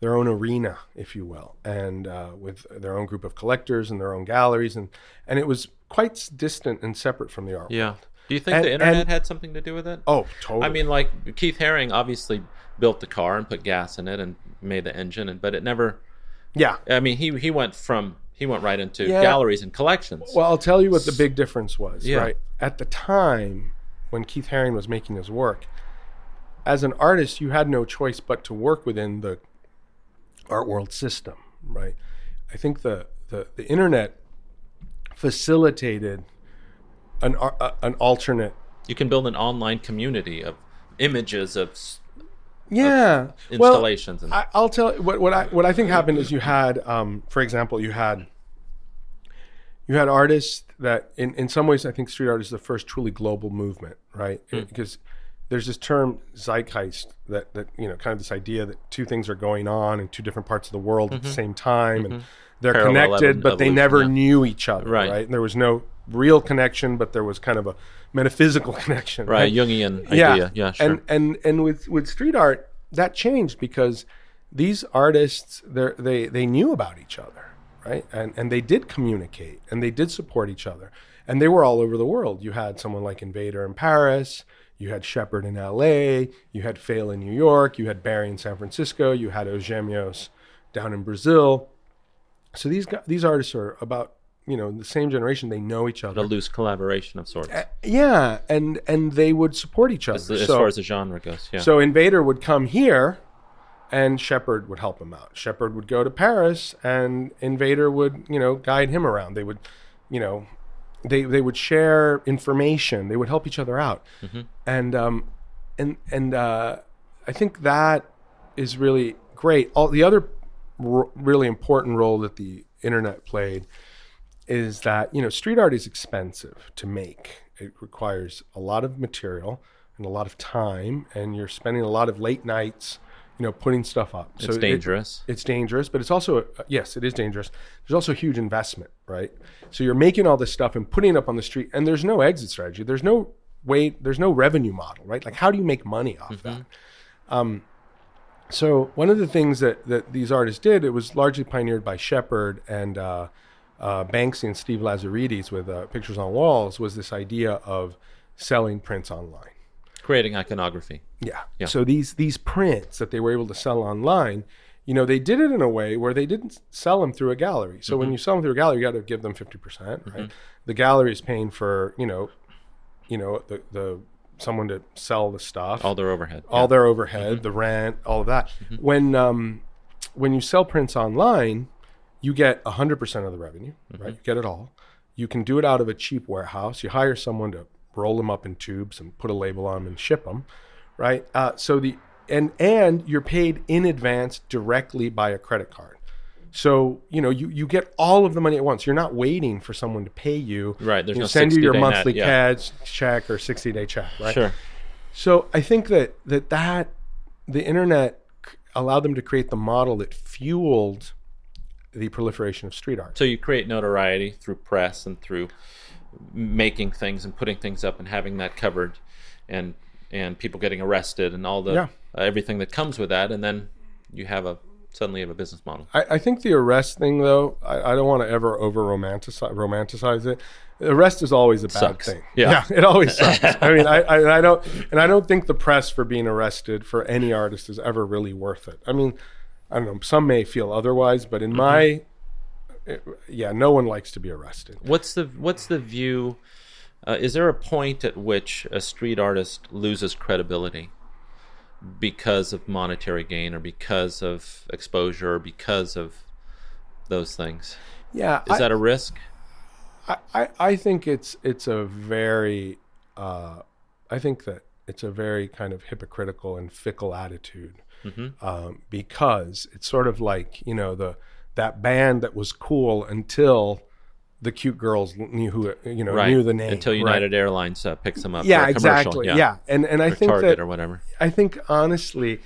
their own arena, if you will, and uh, with their own group of collectors and their own galleries, and and it was quite distant and separate from the art. Yeah. Do you think And- the internet and- had something to do with it? Oh, totally. I mean, like Keith Haring obviously built the car and put gas in it and made the engine, and but it never Yeah. I mean, he he went from he went right into Yeah. galleries and collections. Well, I'll tell you what the big difference was, Yeah. right? At the time when Keith Haring was making his work, as an artist, you had no choice but to work within the art world system, right? I think the the, the internet facilitated an ar- uh, an alternate you can build an online community of images of yeah well, installations and I, I'll tell you what what I what I think happened is you had, um, for example, you had you had artists that in, in some ways I think street art is the first truly global movement, right? Mm. Because there's this term zeitgeist that that you know kind of this idea that two things are going on in two different parts of the world at the mm-hmm. same time and mm-hmm. they're Parallel connected but they never yeah. knew each other, Right. right? And there was no real connection, but there was kind of a metaphysical connection, right, Jungian idea. Yeah, sure. and and and with with street art that changed because these artists they they knew about each other right and and they did communicate and they did support each other and they were all over the world you had someone like invader in paris you had Shepard in LA, you had FAILE in New York, you had Barry in San Francisco, you had Os Gêmeos down in Brazil. So these guys, these artists are about you know the same generation. They know each other a loose collaboration of sorts, eh, Yeah, and and they would support each other. as, as So- far as the genre goes. Yeah. so Invader would come here, and Shepard would help him out. Shepard would go to Paris, and Invader would, you know, guide him around. They would, you know, they they would share information. They would help each other out, and um, and and uh, I think that is really great. All the other r- really important role that the internet played is that you know street art is expensive to make. It requires a lot of material and a lot of time, and you're spending a lot of late nights, you know, putting stuff up. it's it- dangerous. it's dangerous, but it's also yes, it is dangerous. There's also a huge investment, right? So you're making all this stuff and putting it up on the street, and there's no exit strategy. There's no way. There's no revenue model, right? Like how do you make money off that? Um, so one of the things that that these artists did, it was largely pioneered by Shepard and uh, uh, Banksy and Steve Lazarides with uh, Pictures on Walls, was this idea of selling prints online. Creating iconography. Yeah. Yeah. So these these prints that they were able to sell online, you know, they did it in a way where they didn't sell them through a gallery. So Mm-hmm. when you sell them through a gallery, you got to give them fifty percent, right? The gallery is paying for you know, you know the the someone to sell the stuff, All their overhead. all yeah. their overhead, the rent, all of that. When um, when you sell prints online, you get hundred percent of the revenue, right? You get it all. You can do it out of a cheap warehouse. You hire someone to roll them up in tubes and put a label on them and ship them, right? Uh, so the and and you're paid in advance directly by a credit card. So you know you you get all of the money at once. You're not waiting for someone to pay you. Right, there's know, no send you your 60-day net, monthly yeah. cash check or sixty day check, right? Sure. So I think that that that the internet allowed them to create the model that fueled the proliferation of street art. So you create notoriety through press and through making things and putting things up and having that covered, and and people getting arrested and all the Yeah. uh, everything that comes with that, and then you have a suddenly have a business model. I, I think the arrest thing, though, I, I don't want to ever over romanticize romanticize it. Arrest is always a bad Sucks. thing. Yeah. it always sucks. I mean, I, I, I don't, and I don't think the press for being arrested for any artist is ever really worth it. I mean, I don't know. Some may feel otherwise, but in my, it- yeah, no one likes to be arrested. What's the what's the view? Uh, is there a point at which a street artist loses credibility because of monetary gain or because of exposure or because of those things? Yeah, Is I- that a risk? I, I, I think it's it's a very uh, I think that it's a very kind of hypocritical and fickle attitude um, because it's sort of like you know the that band that was cool until the cute girls knew who you know Right. knew the name until right? United Airlines uh, picks them up. yeah for a commercial. exactly yeah. and and I or think Target that or whatever. I think honestly,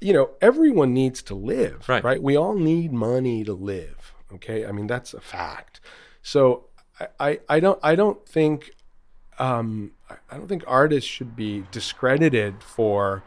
you know, everyone needs to live, Right. right? We all need money to live. Okay, I mean that's a fact. So I, I, I don't I don't think um, I- I don't think artists should be discredited for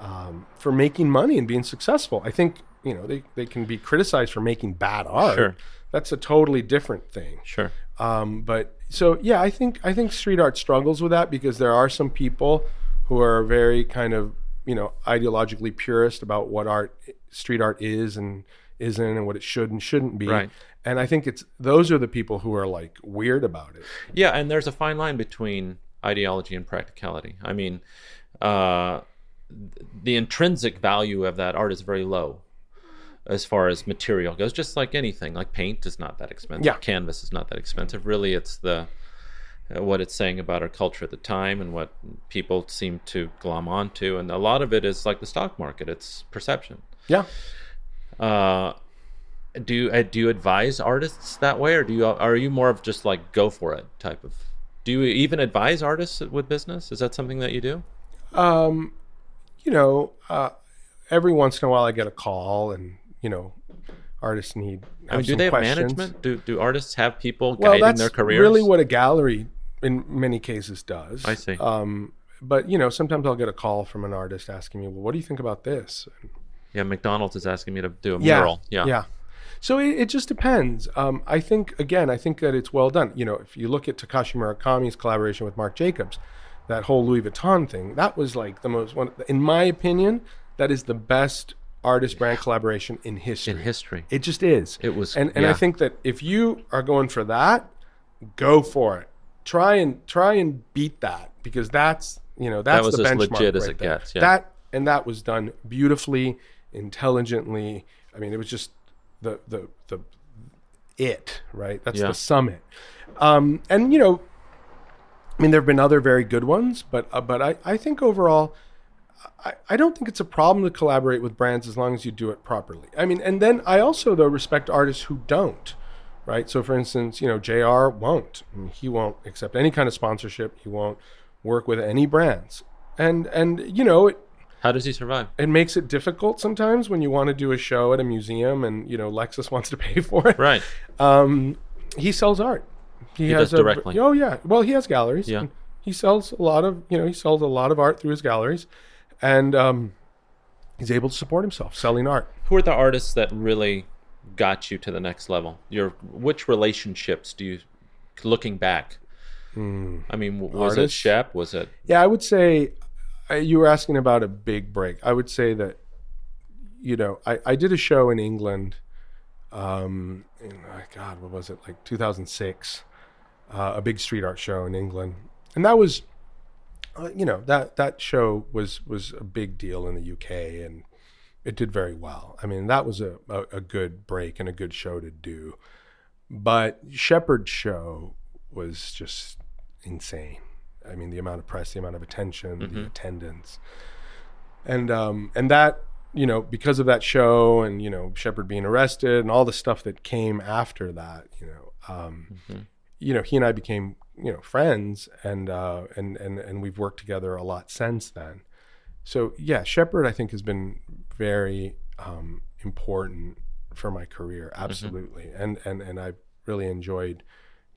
um, for making money and being successful. I think you know they, they can be criticized for making bad art. Sure. That's a totally different thing. Sure. Um, but so yeah, I think I think street art struggles with that because there are some people who are very kind of you know ideologically purist about what art street art is and isn't and what it should and shouldn't be. Right. And I think it's those are the people who are like weird about it. Yeah, and there's a fine line between ideology and practicality. I mean, uh, the intrinsic value of that art is very low as far as material goes, just like anything. Like paint is not that expensive. Yeah. Canvas is not that expensive. Really, it's the uh, what it's saying about our culture at the time and what people seem to glom onto, and a lot of it is like the stock market. It's perception. Yeah. Uh, do you, uh, do you advise artists that way, or do you are you more of just like go for it type of? Do you even advise artists with business? Is that something that you do? Um, you know, uh, every once in a while I get a call, and you know, artists need. I mean, do they have questions. management? Do do artists have people Well, guiding their careers? really what a gallery, in many cases, does. I see. Um, but you know, sometimes I'll get a call from an artist asking me, "Well, what do you think about this?" yeah, McDonald's is asking me to do a yeah, mural. Yeah, yeah. So it, it just depends. Um, I think again, I think that it's well done. You know, if you look at Takashi Murakami's collaboration with Marc Jacobs, that whole Louis Vuitton thing, that was like the most one. In my opinion, that is the best artist brand collaboration in history. in history. It just is. It was- and and I think that if you are going for that, go for it. Try and try and beat that because that's you know that's was the as benchmark legit as right it there. gets, yeah. That and that was done beautifully, intelligently. I mean, it was just the the the it right. That's Yeah. the summit. Um, and you know, I mean, there have been other very good ones, but uh, but I I think overall. I, I don't think it's a problem to collaborate with brands as long as you do it properly. I mean, and then I also though respect artists who don't, right? So for instance, you know, JR. won't. I mean, he won't accept any kind of sponsorship. He won't work with any brands, and and you know, it How does he survive? it makes it difficult sometimes when you want to do a show at a museum and you know Lexus wants to pay for it. Right. Um, he sells art. He, does has a, directly. Oh yeah. Well, he has galleries. Yeah. He sells a lot of you know he sells a lot of art through his galleries, and um, he's able to support himself selling art. Who are the artists that really got you to the next level? Your which relationships do you, looking back? I mean, was Artists? it Shep? Was it Yeah, I would say uh, you were asking about a big break. I would say that you know I, I did a show in England. Um, in, oh God, what was it like 2006? Uh, a big street art show in England, and that was, uh, you know, that that show was was a big deal in the UK, and it did very well. I mean, that was a, a, a good break and a good show to do. But Shepard's show was just insane. I mean, the amount of press, the amount of attention, the attendance, and um, and that you know because of that show and you know Shepard being arrested and all the stuff that came after that, you know, um, you know, he and I became you know friends, and uh, and and and we've worked together a lot since then. So yeah, Shepard I think has been very um, important for my career, absolutely, and and and I really enjoyed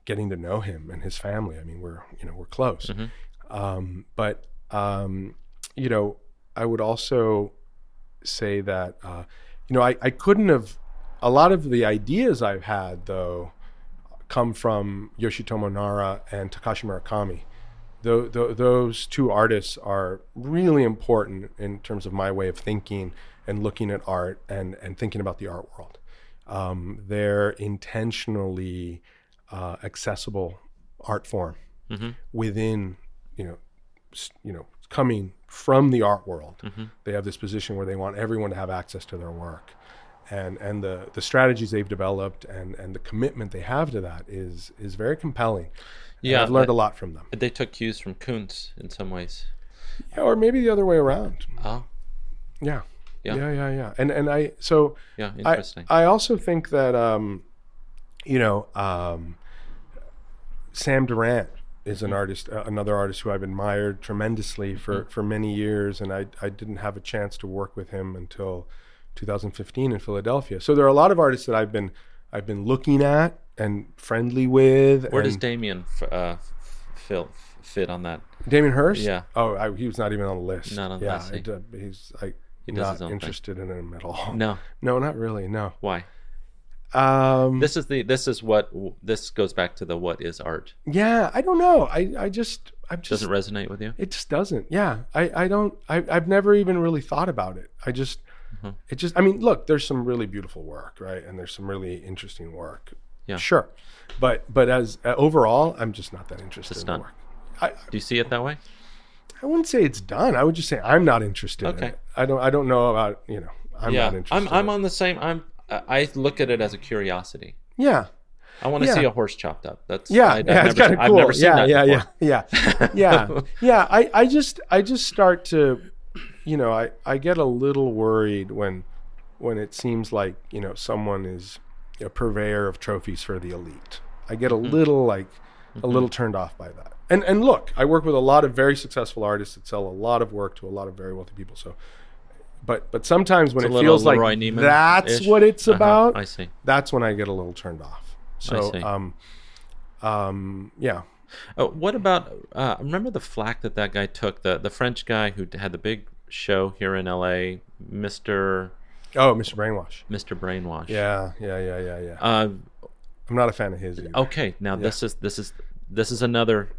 getting to know him and his family. I mean, we're you know we're close, um, but um, you know I would also say that uh, you know I, I couldn't have a lot of the ideas I've had though come from Yoshitomo Nara and Takashi Murakami. Tho- tho- those two artists are really important in terms of my way of thinking and looking at art and, and thinking about the art world. Um, they're intentionally uh, accessible art form within, you know, you know, coming from the art world. They have this position where they want everyone to have access to their work. And, and the, the strategies they've developed and, and the commitment they have to that is is very compelling. And Yeah, I've learned but- a lot from them. they took cues from Koons in some ways? Yeah, or maybe the other way around. Oh, Yeah. Yeah. Yeah, yeah, yeah. And and I so yeah, I, interesting. I also think that um you know, um Sam Durant is Mm-hmm. an artist, uh, another artist who I've admired tremendously Mm-hmm. for for many years and I I didn't have a chance to work with him until 2015 in Philadelphia. So there are a lot of artists that I've been I've been looking at and friendly with. Where does Damien uh, fit fit on that? Damien Hirst? Yeah. Oh, I, he was not even on the list. Not on the yeah, list, I see. he's like He not own thing. interested in him at all. No, No, not really. No. why? Um, This is the this is what this goes back to the what is art. yeah, I don't know. I, I just, I'm just, Doesn't resonate with you? it just doesn't. Yeah, I, I don't, I, I've never even really thought about it. I just, Uh-huh. It just, I mean, look, there's some really beautiful work, right? And there's some really interesting work. Yeah. Sure. But, but as uh, overall, I'm just not that interested Just in the work. I, Do you see it that way? I wouldn't say it's done. I would just say I'm not interested. In Okay. it. I don't. I don't know about you know. I'm yeah, not interested. I'm. I'm on the same. I'm. I look at it as a curiosity. Yeah. I want to Yeah. see a horse chopped up. That's Yeah. I, I've yeah. It's kind of I've cool. never seen yeah. that yeah. Yeah. Yeah. Yeah. Yeah. I. I just. I just start to, you know, I. I get a little worried when, when it seems like you know someone is a purveyor of trophies for the elite. I get a Mm-hmm. little like, a little turned off by that. And and look, I work with a lot of very successful artists that sell a lot of work to a lot of very wealthy people. So. But, but sometimes when It's it feels like Neiman-ish. that's what it's Uh-huh. about, I see. that's when I get a little turned off. So, um, um, yeah, Uh, what about? Uh, remember the flack that that guy took the the French guy who had the big show here in L.A. Mister Oh, Mr. Brainwash. Mister Brainwash. Yeah, yeah, yeah, yeah, yeah. Uh, I'm not a fan of his either. okay, now this is this is this is another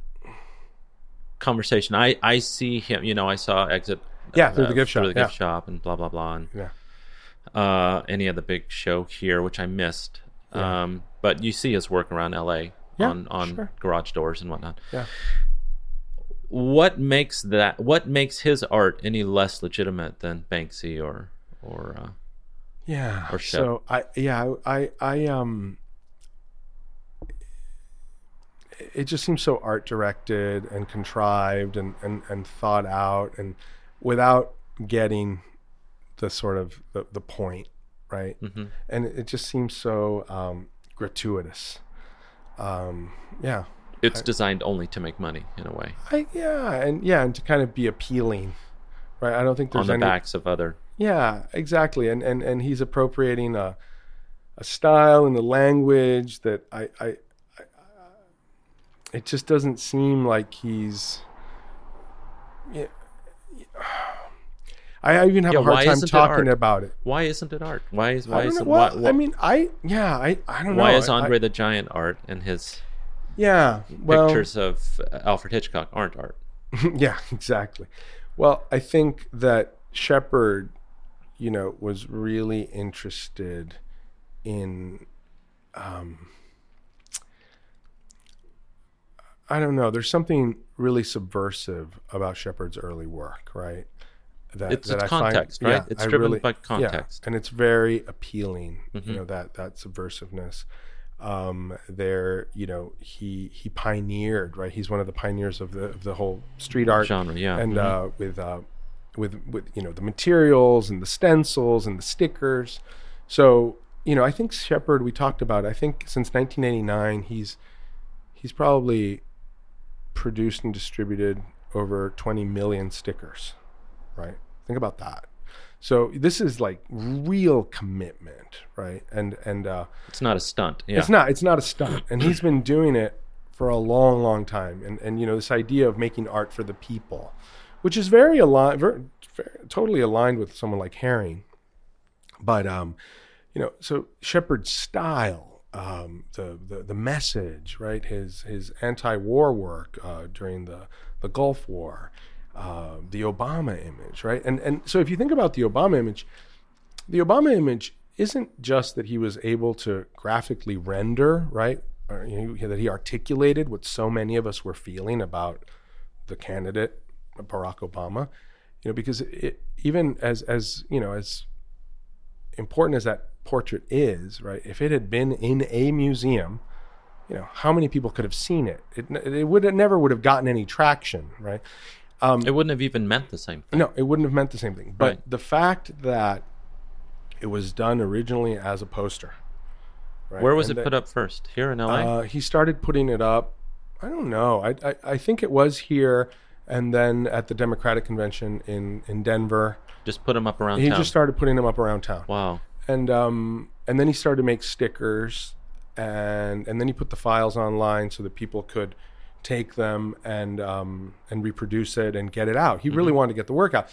conversation. I I see him. You know, I saw exit. Yeah, through the gift shop, Through the yeah. gift shop and blah blah blah. And Yeah. uh, any of the big show here, which I missed. Um, but you see his work around L.A. Yeah, on on sure. garage doors and whatnot. Yeah. What makes that? What makes his art any less legitimate than Banksy or or? Uh, Yeah. Or so I yeah, I I um it just seems so art directed and contrived and, and, and thought out and without getting the sort of the, the point, right? mhm. And it just seems so um gratuitous. Um yeah. It's designed only to make money in a way I yeah, and yeah, and to kind of be appealing. Right? I don't think there's on the any backs of other. Yeah, exactly. And and and he's appropriating a a style and the language that I I, I, it just doesn't seem like he's yeah, I even have Yeah, a hard time it talking about it. Why isn't it art? Why is why is Well, why, I mean, I yeah, I I don't why know. Why is I- I- Andre the Giant art and his yeah, well, pictures of Alfred Hitchcock aren't art? yeah, exactly. Well, I think that Shepard, you know, was really interested in, um, I don't know. There's something really subversive about Shepard's early work, right? That, It's- that it's I find- context, right? yeah, It's I driven by context. Mm-hmm. and it's very appealing. You know that that subversiveness. Um, there, you know, he he pioneered, right? He's one of the pioneers of the of the whole street art Genre, yeah. and Mhm. uh, with uh, with with you know the materials and the stencils and the stickers. So you know, I think Shepard. We talked about. I think since 1989, he's he's probably produced and distributed over 20 million stickers. Right? Think about that. So this is like real commitment, right? And and uh, It's not a stunt. Yeah. it's not it's not a stunt, and he's been doing it for a long, long time. And and you know this idea of making art for the people, which is very aligned, very, very, totally aligned with someone like Haring. But um, you know, so Shepard's style, um, the, the the message, right? His his anti-war work uh, during the the Gulf War, uh, the Obama image, right? And and so if you think about the Obama image, the Obama image isn't just that he was able to graphically render, right? Or, you know, that he articulated what so many of us were feeling about the candidate Barack Obama, you know, because it, even as as you know as important as that portrait is, right? If it had been in a museum, you know, how many people could have seen it? It it would have never would have gotten any traction, right? It wouldn't have even meant the same thing. No, it wouldn't have meant the same thing. But Right. the fact that it was done originally as a poster. Right? Where was and it that- put up first? Here in LA? Uh, he started putting it up. I don't know. I, I I think it was here, and then at the Democratic convention in in Denver. just put them up around He town. just started putting them up around town, wow. and um and then he started to make stickers, and and then he put the files online so that people could take them and um and reproduce it and get it out. He really wanted to get the work out.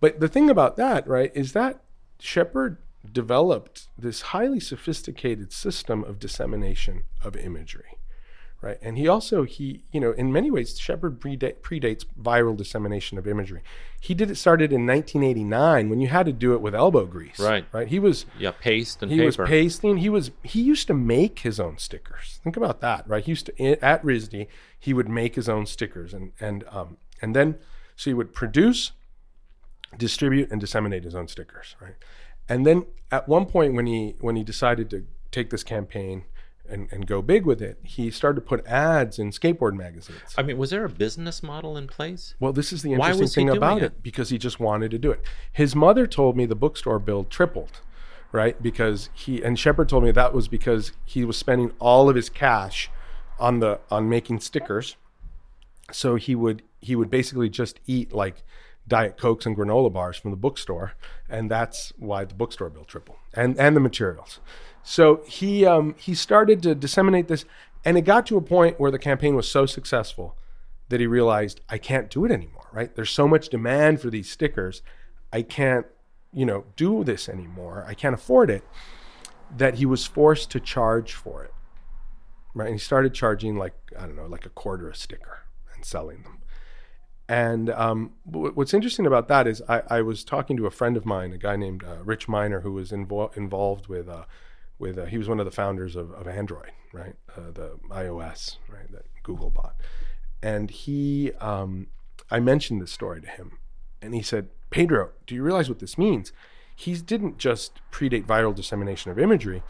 But the thing about that, right, is that Shepard developed this highly sophisticated system of dissemination of imagery right? And he also he you know in many ways Shepard predate, predates viral dissemination of imagery. He did it started in 1989 when you had to do it with elbow grease, Right. Right. He was Yeah, paste and he paper. was pasting. He was he used to make his own stickers. Think about that, right? He used to at RISD he would make his own stickers and and um and then so he would produce, distribute, and disseminate his own stickers, right? And then at one point when he when he decided to take this campaign and, and go big with it, he started to put ads in skateboard magazines. I mean, was there a business model in place? Well, this is the interesting thing about it? it? because he just wanted to do it. His mother told me the bookstore bill tripled, right? Because he and Shepard told me that was because he was spending all of his cash on the on making stickers. So he would he would basically just eat like diet cokes and granola bars from the bookstore, and that's why the bookstore bill tripled and and the materials. So he um, he started to disseminate this, and it got to a point where the campaign was so successful that he realized I can't do it anymore. Right? There's so much demand for these stickers, I can't you know do this anymore. I can't afford it. That he was forced to charge for it. Right? And he started charging like I don't know, like a quarter a sticker and selling them. And um, what's interesting about that is I, I was talking to a friend of mine, a guy named uh, Rich Miner, who was invo- involved with, uh, with uh, he was one of the founders of, of Android, right? Uh, the iOS, right? That Google bought. And he, um, I mentioned this story to him, and he said, Pedro, do you realize what this means? He didn't just predate viral dissemination of imagery.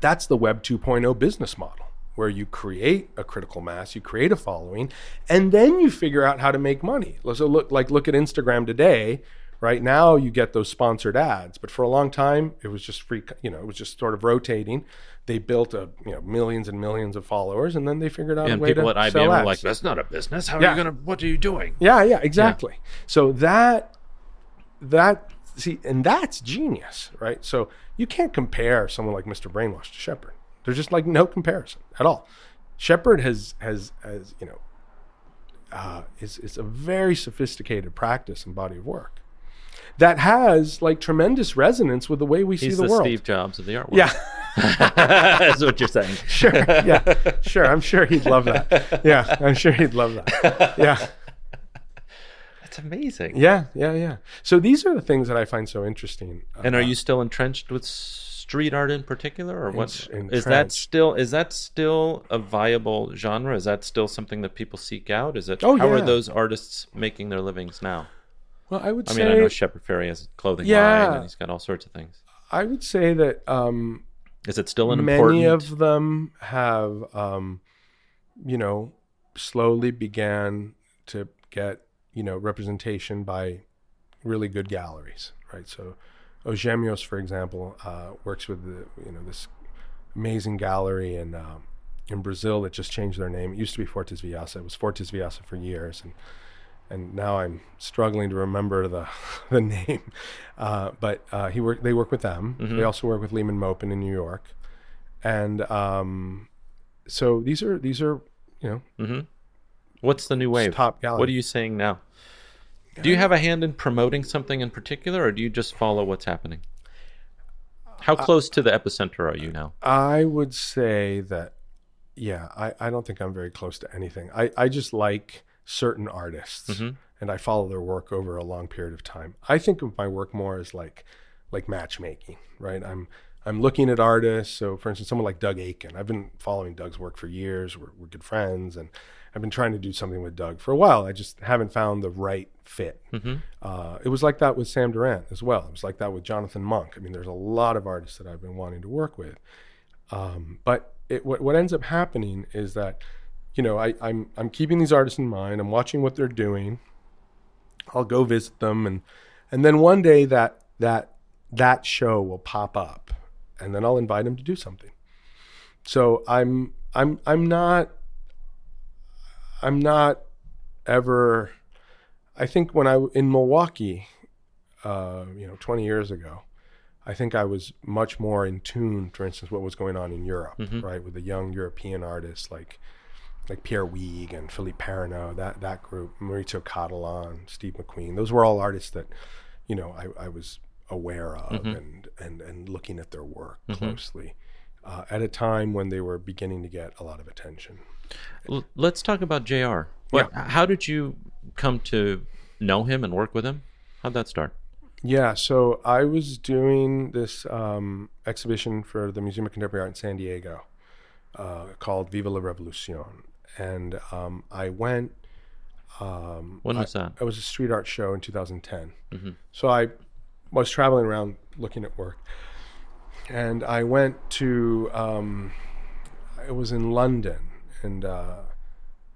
That's the Web 2.0 business model, where you create a critical mass, you create a following, and then you figure out how to make money. So look, like look at Instagram today. Right now, you get those sponsored ads, but for a long time, it was just free. You know, it was just sort of rotating. They built a you know millions and millions of followers, and then they figured out and a way people to at IBM were like, "That's not a business. How are you gonna? What are you doing?" Yeah, yeah, exactly. So that that see, and that's genius, right? So you can't compare someone like Mr. Brainwash to Shepard. There's just like no comparison at all. Shepard has has has you know uh, is is a very sophisticated practice and body of work that has like tremendous resonance with the way we He's see the, the, world. Steve Jobs of the art world. Yeah. that's what you're saying. sure. Yeah. Sure. I'm sure he'd love that. Yeah. I'm sure he'd love that. Yeah. That's amazing. Yeah, yeah, yeah. So these are the things that I find so interesting. And are you still entrenched with street art in particular, or what's En- Is that still is that still a viable genre? Is that still something that people seek out? Is it? Oh, how are those artists making their livings now? Well, I would I say mean, I know Shepard Fairey has a clothing line, Yeah. and he's got all sorts of things. I would say that um, Is it still an important many important? of them have, um, you know, slowly began to get you know representation by really good galleries, right? So, Os Gêmeos, for example, uh, works with the you know this amazing gallery in um, in Brazil that just changed their name. It used to be Fortes Vilaça. It was Fortes Vilaça for years, and and now I'm struggling to remember the the name. Uh, but uh, he work they work with them. They also work with Lehmann Maupin in New York, and um, so these are these are you know What's the new wave? top gallery. What are you saying now? Do you have a hand in promoting something in particular, or do you just follow what's happening? How Uh, close to the epicenter are you now? I would say that, yeah, I, I don't think I'm very close to anything. I, I just like certain artists Mm-hmm. and I follow their work over a long period of time. I think of my work more as like like matchmaking, right? I'm I'm looking at artists. So, for instance, someone like Doug Aitken. I've been following Doug's work for years. We're, we're good friends, and I've been trying to do something with Doug for a while. I just haven't found the right fit. Uh, it was like that with Sam Durant as well. It was like that with Jonathan Monk. I mean, there's a lot of artists that I've been wanting to work with. Um, but it, what, what ends up happening is that, you know, I, I'm, I'm keeping these artists in mind. I'm watching what they're doing. I'll go visit them. And, and then one day that, that, that show will pop up and then I'll invite them to do something. So I'm, I'm, I'm not, I'm not ever, I think when I, in Milwaukee, uh, you know, 20 years ago, I think I was much more in tune, for instance, what was going on in Europe, right, with the young European artists like like Pierre Huyghe and Philippe Parreno, that that group, Maurizio Cattelan, Steve McQueen. Those were all artists that, you know, I, I was aware of and, and and looking at their work closely. uh, at a time when they were beginning to get a lot of attention. L- let's talk about JR. What, How did you come to know him and work with him? How'd that start? Yeah, so I was doing this um, exhibition for the Museum of Contemporary Art in San Diego uh, called Viva la Revolucion. And um, I went, um, When was that? it was a street art show in 2010. So I was traveling around looking at work. And I went to, um, it was in London, and uh,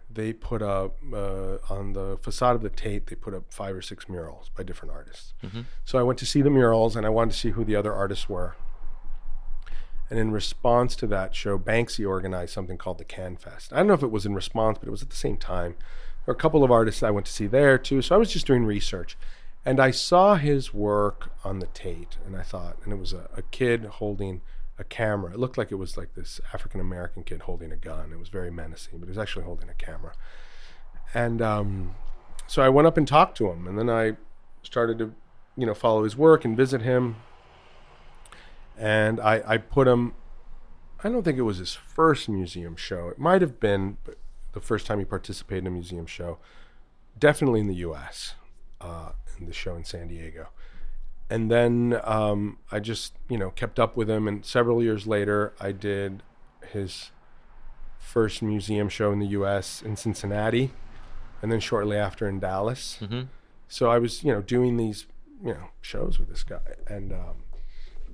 they put up uh, on the facade of the Tate, they put up five or six murals by different artists. So I went to see the murals, and I wanted to see who the other artists were. And in response to that show, Banksy organized something called the Can Fest. I don't know if it was in response, but it was at the same time. There were a couple of artists I went to see there too. So I was just doing research. And I saw his work on the Tate, and I thought, and it was a, a kid holding a camera. It looked like it was like this African American kid holding a gun. It was very menacing, but he was actually holding a camera. And um, so I went up and talked to him, and then I started to, you know, follow his work and visit him. And I, I put him. I don't think it was his first museum show. It might have been but the first time he participated in a museum show. Definitely in the U.S. Uh, in the show in San Diego. And then um, I just, you know, kept up with him. And several years later, I did his first museum show in the U.S. in Cincinnati, and then shortly after in Dallas. Mhm. So I was, you know, doing these, you know, shows with this guy, and um,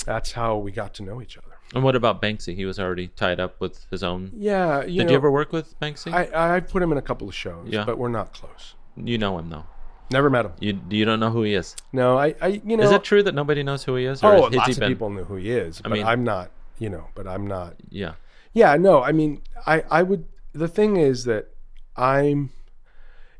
that's how we got to know each other. And what about Banksy? He was already tied up with his own. Yeah, you Did know, you ever work with Banksy? I I put him in a couple of shows, Yeah. but we're not close. you know him though. Never met him. You you don't know who he is. No, I, I you know. is it true that nobody knows who he is? Or Oh, lots he of been? people know who he is, but mean- I'm not. You know, but I'm not. Yeah. Yeah, no, I mean, I, I would. The thing is that I'm,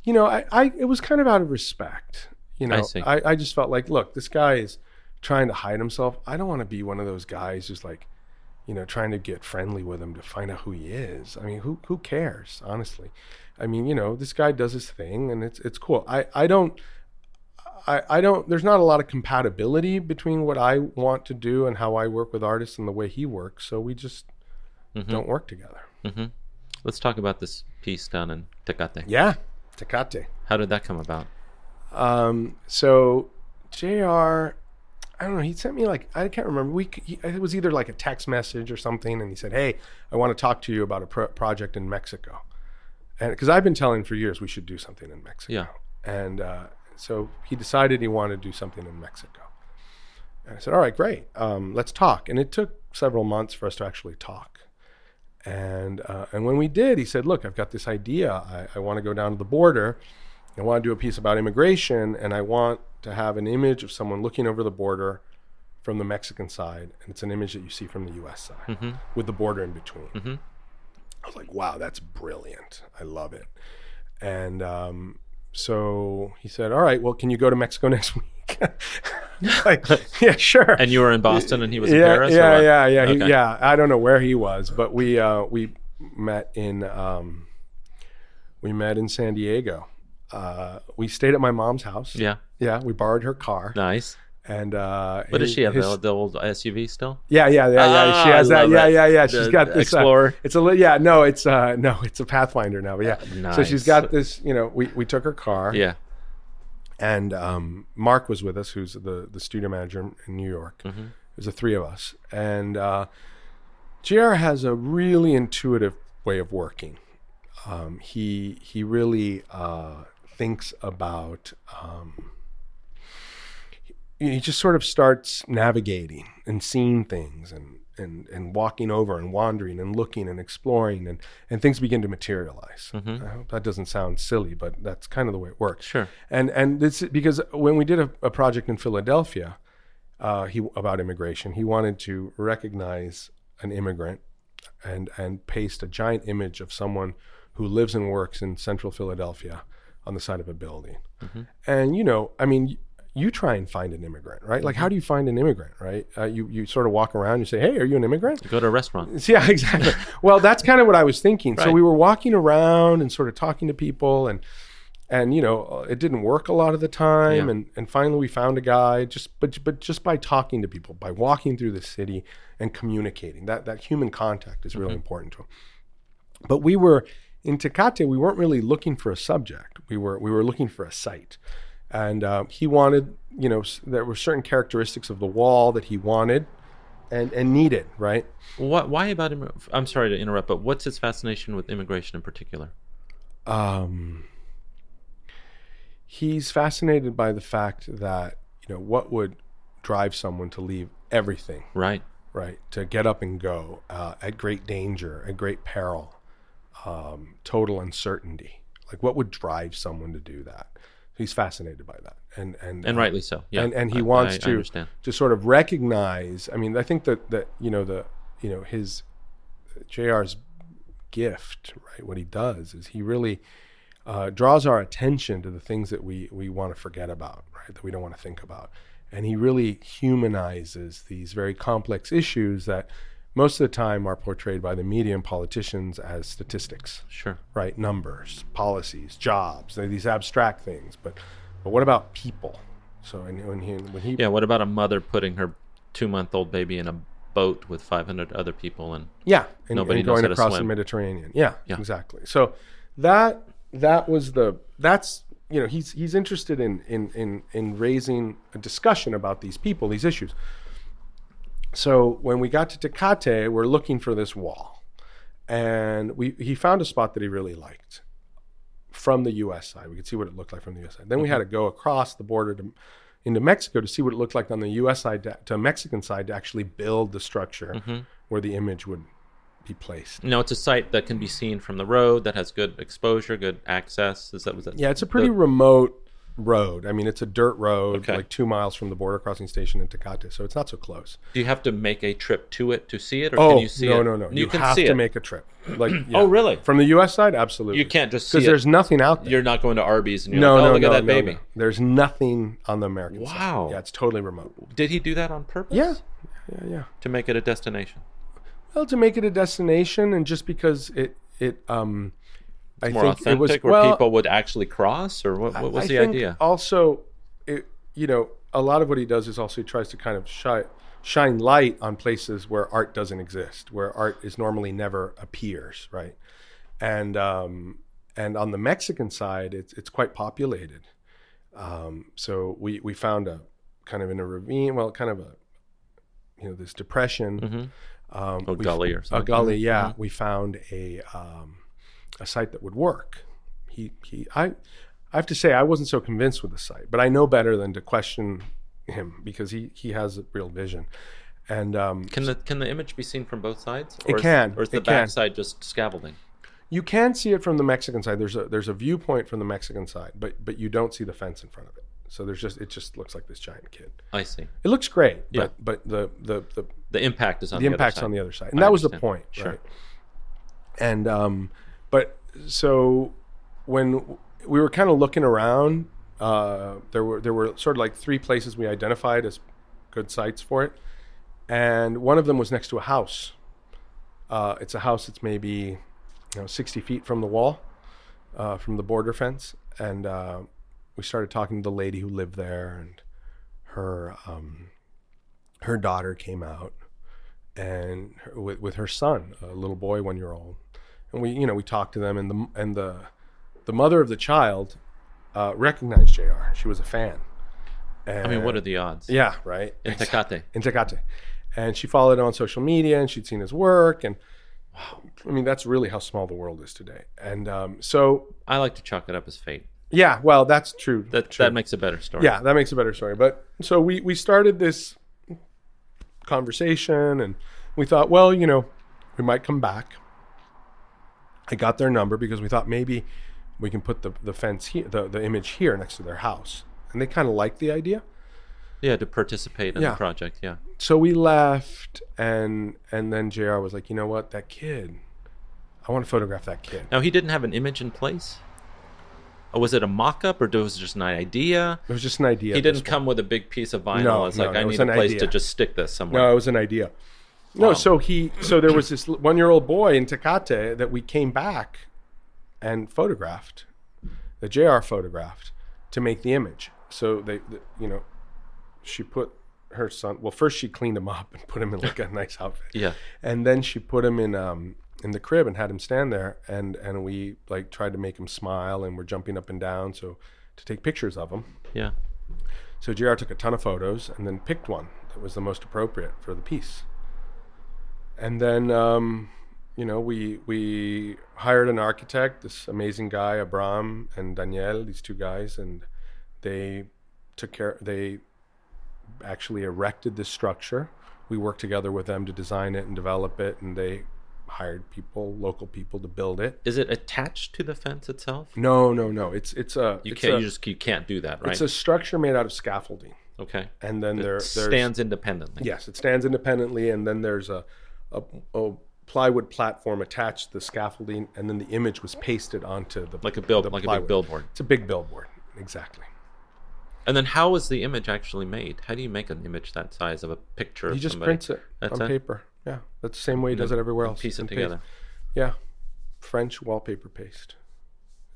you know, I, I, it was kind of out of respect. You know, I see. I, I just felt like, look, this guy is trying to hide himself. I don't want to be one of those guys who's like, you know, trying to get friendly with him to find out who he is. I mean, who, who cares, honestly? I mean, you know, this guy does his thing and it's, it's cool. I, I don't, I, I don't, there's not a lot of compatibility between what I want to do and how I work with artists and the way he works. So we just don't work together. hmm Let's talk about this piece down in Tecate. Yeah, Tecate. How did that come about? Um, so JR. I don't know. He sent me like I can't remember. We he, it was either like a text message or something, and he said, "Hey, I want to talk to you about a pro- project in Mexico." And because I've been telling for years we should do something in Mexico. Yeah. And uh, so he decided he wanted to do something in Mexico. And I said, "All right, great. Um, let's talk." And it took several months for us to actually talk. And uh, and when we did, he said, "Look, I've got this idea. I, I want to go down to the border. I want to do a piece about immigration, and I want to have an image of someone looking over the border from the Mexican side, and it's an image that you see from the U.S. side with the border in between." Mhm. I was like, "Wow, that's brilliant! I love it." And um, so he said, "All right, well, can you go to Mexico next week?" like, yeah, sure. And you were in Boston, and he was in yeah, Paris. yeah, yeah, yeah, he- yeah. I don't know where he was, but we uh, we met in um, we met in San Diego. Uh, we stayed at my mom's house. Yeah. yeah. We borrowed her car, Nice. and uh, What does she have? his- The, the old SUV still? yeah, yeah, yeah, yeah. She Ah, has that. Yeah, yeah, yeah. She's The- got this uh, Explorer? it's a yeah. No, it's uh no, it's a Pathfinder now. But yeah, so she's got this. You know, we we took her car. Yeah. and um, Mark was with us, who's the the studio manager in New York. Mm-hmm. There's the three of us, and uh, JR. has a really intuitive way of working. Um, he he really uh, thinks about. Um, he just sort of starts navigating and seeing things and. And, and walking over and wandering and looking and exploring and, and things begin to materialize. I hope that doesn't sound silly, but that's kind of the way it works Sure. and and this because when we did a, a project in Philadelphia, uh, he about immigration, he wanted to recognize an immigrant and and paste a giant image of someone who lives and works in central Philadelphia on the side of a building. Mm-hmm. And you know, I mean. You try and find an immigrant, right? Like, how mm-hmm. do you find an immigrant, right? Uh, you you sort of walk around, you say, "Hey, are you an immigrant?" Go to a restaurant. Yeah, exactly. well, that's kind of what I was thinking. So we were walking around and sort of talking to people, and and you know uh, it didn't work a lot of the time Yeah. and and finally we found a guy just but but just by talking to people by walking through the city and communicating that that human contact is really mm-hmm. important to him but we were in Tecate we weren't really looking for a subject we were we were looking for a site and uh, he wanted you know there were certain characteristics of the wall that he wanted and and needed right What, why about him? I'm sorry to interrupt, but what's his fascination with immigration in particular? um, he's fascinated by the fact that you know what would drive someone to leave everything Right. right to get up and go uh, at great danger at great peril um, total uncertainty like what would drive someone to do that he's fascinated by that and and And uh, rightly so. Yeah. and and he I- wants I- I to understand. to sort of recognize. I mean, I think that that you know the you know his JR's gift, right? What he does is he really uh, draws our attention to the things that we we want to forget about, right? That we don't want to think about, and he really humanizes these very complex issues that most of the time are portrayed by the media and politicians as statistics Sure. right? Numbers, policies, jobs, they're these abstract things. But but what about people? So when he when he Yeah. What about a mother putting her two month old baby in a boat with 500 other people and yeah, and, Nobody and going across the. Mediterranean. Yeah, Yeah. exactly. So that that was the that's you know he's he's interested in in in in raising a discussion about these people, these issues. So when we got to Tecate, we're looking for this wall, and we he found a spot that he really liked from the U.S. side. We could see what it looked like from the U.S. side. Then we had to go across the border to, into Mexico to see what it looked like on the U.S. side to, to Mexican side to actually build the structure mm-hmm. where the image would be placed. No, it's a site that can be seen from the road that has good exposure, good access. Is that was that? Yeah, it's a pretty remote road. I mean, it's a dirt road, Okay. like two miles from the border crossing station in Tecate, so it's not so close. Do you have to make a trip to it to see it, or Oh can you see no, it? no, no! No. You, can have to it. make a trip. Like, yeah. Oh, really? From the U.S. side, absolutely. You can't just see because there's nothing out there. You're not going to Arby's and you're no, like, oh, no, look no, at that no, baby. no. There's nothing on the American side. Wow. Yeah, it's totally remote. Did he do that on purpose? Yeah, yeah, yeah. To make it a destination. Well, to make it a destination, and just because it it um, I More think authentic, it was where well, people would actually cross, or what, what was I the think idea? Also, it, you know, a lot of what he does is also he tries to kind of shine shine light on places where art doesn't exist, where art is normally never appears, right? And um, and on the Mexican side, it's it's quite populated. Um, so we we found a kind of in a ravine, well, kind of a you know this depression. Um, A gully or something. A gully, yeah. We found a um, a site that would work. He he I I have to say I wasn't so convinced with the site, but I know better than to question him because he he has a real vision. And um, Can the can the image be seen from both sides? It Or is- can, Or is the can. back side just scaffolding? you can see it from the Mexican side. There's a there's a viewpoint from the Mexican side, but but you don't see the fence in front of it. So there's just it just looks like this giant kid. I see. It looks great, Yeah. but but the the the The impact is on the the, impact's other side. on the other side, and I that was the point, Sure. right? And um, but so when we were kind of looking around, uh, there were there were sort of like three places we identified as good sites for it, and one of them was next to a house. Uh, it's a house that's maybe you know 60 feet from the wall, uh, from the border fence, and uh, we started talking to the lady who lived there, and her um, her daughter came out and her, with, with her son, a little boy, one year old, and we you know we talked to them, and the and the the mother of the child uh, recognized JR She was a fan. And, I mean, what are the odds? yeah right In Tecate. in Tecate. And she followed him on social media and she'd seen his work. And wow, I mean, that's really how small the world is today. And um, so, I like to chalk it up as fate. yeah, well, that's true. That true. that makes a better story. yeah, that makes a better story. But so we, we started this conversation and we thought, well, you know, we might come back. I got their number because we thought maybe we can put the, the fence here, the, the image here next to their house. And they kind of liked the idea. Yeah, to participate in Yeah. the project. Yeah. so we left and and then JR was like you know what that kid i want to photograph that kid Now he didn't have an image in place. Or was it a mock-up, or was it just an idea? it was just an idea He didn't come with a big piece of vinyl. No, it's no, like it I was need a place to just stick this somewhere. no it was an idea no Wow. so he so there was this one year old boy in Tecate that we came back and photographed the JR photographed to make the image. So they, the, you know, she put her son. Well, first she cleaned him up and put him in like a nice outfit, Yeah. and then she put him in um in the crib and had him stand there, and and we like tried to make him smile, and we're jumping up and down so to take pictures of him. Yeah. So JR took a ton of photos and then picked one that was the most appropriate for the piece. And then, um, you know, we we hired an architect, this amazing guy, Abram and Daniel, these two guys, and they took care. They actually erected this structure. We worked together with them to design it and develop it, and they hired people, local people, to build it. Is it attached to the fence itself? No, no, no. It's it's a You it's can't. a, you just you can't do that, right? it's a structure made out of scaffolding, okay. and then It there stands independently. Yes, it stands independently, and then there's a, a, a plywood platform attached to the scaffolding, and then the image was pasted onto the Like a the like a big billboard. It's a big billboard, exactly. And then how was the image actually made? How do you make an image that size of a picture? He of just somebody? prints it That's on it? paper. Yeah, that's the same way he does it everywhere else. Piece it and paste. together. Yeah, French wallpaper paste.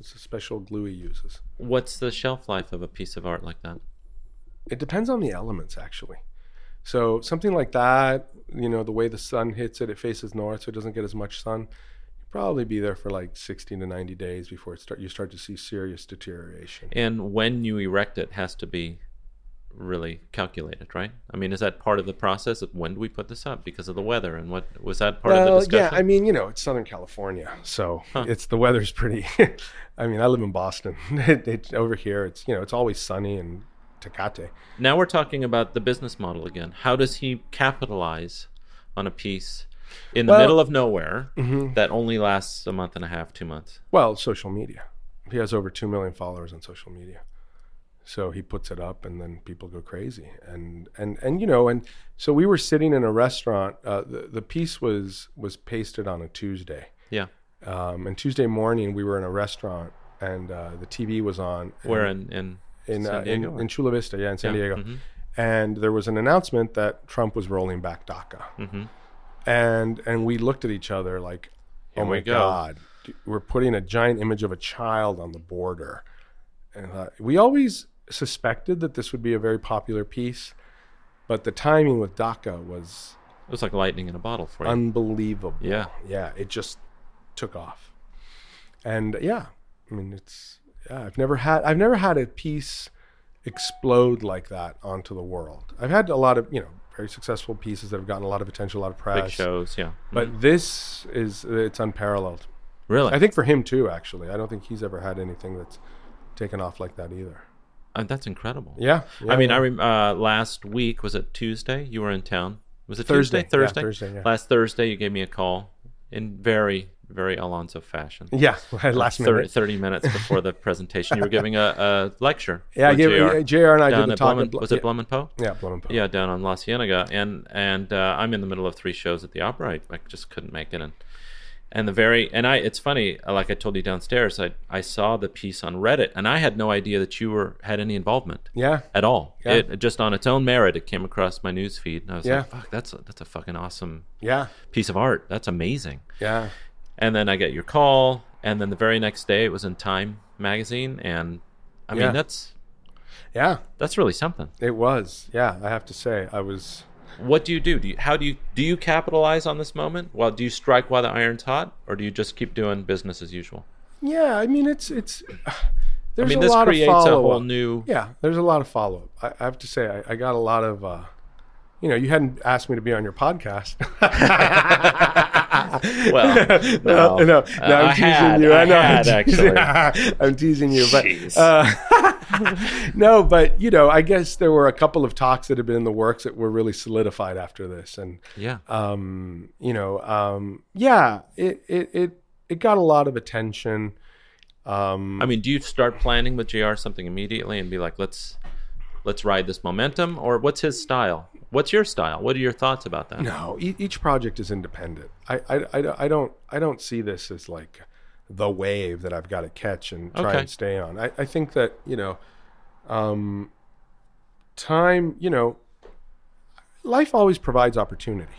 It's a special glue he uses. What's the shelf life of a piece of art like that? It depends on the elements, actually. So something like that, you know, the way the sun hits it, it faces north, so it doesn't get as much sun. You'd probably be there for like 60 to 90 days before it start. You start to see serious deterioration. And when you erect it, has to be really calculated, right? I mean, is that part of the process of when do we put this up because of the weather and what was that part of the Well, discussion? yeah, I mean, you know, it's Southern California, so it's the weather's pretty. I mean, I live in Boston. it, it, over here, it's you know, it's always sunny and Tecate. now we're talking about the business model again. How does he capitalize on a piece in the Well- middle of nowhere Mm-hmm. that only lasts a month and a half, two months? Well, social media. He has over two million followers on social media, so he puts it up, and then people go crazy. And and and you know, and so we were sitting in a restaurant. Uh, the the piece was was pasted on a Tuesday, Yeah. um, and Tuesday morning we were in a restaurant, and uh, the TV was on. Where in in in uh, in, in Chula Vista, yeah, in San Yeah, Diego. mhm. And there was an announcement that Trump was rolling back DACA, Mhm. and and we looked at each other like, Here "Oh my go." God, we're putting a giant image of a child on the border." And uh, we always suspected that this would be a very popular piece, but the timing with DACA was It was like lightning in a bottle for you. unbelievable. Yeah. yeah, it just took off. And yeah, I mean, it's yeah, I've never had I've never had a piece explode like that onto the world. I've had a lot of you know very successful pieces that have gotten a lot of attention, a lot of press. Big shows, yeah. But this is it's unparalleled. Really? I think for him too. Actually, I don't think he's ever had anything that's taken off like that either. Uh, that's incredible. Yeah, yeah, I mean, yeah. I rem- uh, last week was it Tuesday? You were in town. Was it Thursday. Tuesday? Thursday. Thursday, yeah. Last Thursday, you gave me a call in very, very Alonzo fashion. yeah, last 30, minute. 30 minutes before the presentation, you were giving a, a lecture. Yeah, I gave, JR, JR and I did the talk. Blumen- was it yeah, Blum and Poe? Yeah, Blum and Poe. Yeah, down on La Cienega, and and uh, I'm in the middle of three shows at the opera. I, I just couldn't make it, and and the very and I it's funny, uh, like I told you downstairs, I I saw the piece on Reddit, and I had no idea that you were had any involvement Yeah, at all. Yeah. It just on its own merit, it came across my news feed, and I was Yeah. like, "Fuck, that's a, that's a fucking awesome yeah, piece of art. That's amazing." yeah. And then I get your call, and then the very next day, it was in Time magazine, and I mean that's Yeah, that's really something. it was. Yeah, I have to say, I was. What do you do? Do you, how do you do you capitalize on this moment? Well, do you strike while the iron's hot, or do you just keep doing business as usual? Yeah, I mean, it's it's. I There's mean, a this lot creates of a follow whole new. Yeah, there's a lot of follow up. I, I have to say, I, I got a lot of. Uh, you know, you hadn't asked me to be on your podcast. Well, no, well, no, no, uh, I'm I teasing had- you. I know, had, I'm teasing. I'm teasing you, but uh, no, but you know, I guess there were a couple of talks that had been in the works that were really solidified after this, and Yeah. um, you know, um, yeah, it, it it it got a lot of attention. Um, I mean, do you start planning with JR something immediately and be like, let's let's ride this momentum, or what's his style? What's your style? What are your thoughts about that? No, e- each project is independent. I, I, I, I don't I don't see this as like the wave that I've got to catch and try Okay. and stay on. I, I think that you know, um, time. You know, life always provides opportunity,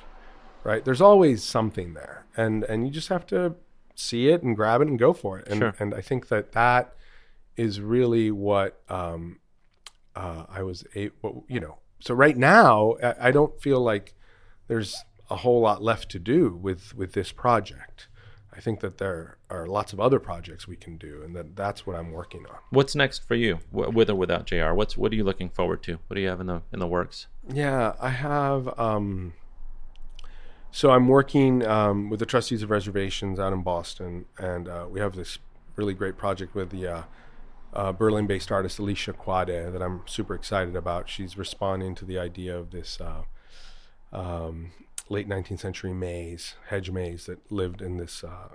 right? There's always something there, and and you just have to see it and grab it and go for it. And Sure. and I think that that is really what um, uh, I was a what, you know. So right now, I, I don't feel like there's a whole lot left to do with with this project. I think that there are lots of other projects we can do, and that that's what I'm working on. What's next for you, with or without JR? What's what are you looking forward to? What do you have in the in the works? Yeah, I have. Um, so I'm working um, with the trustees of reservations out in Boston, and uh, we have this really great project with the uh, uh, Berlin-based artist Alicja Kwade that I'm super excited about. She's responding to the idea of this uh, um, late 19th century maze, hedge maze that lived in this uh,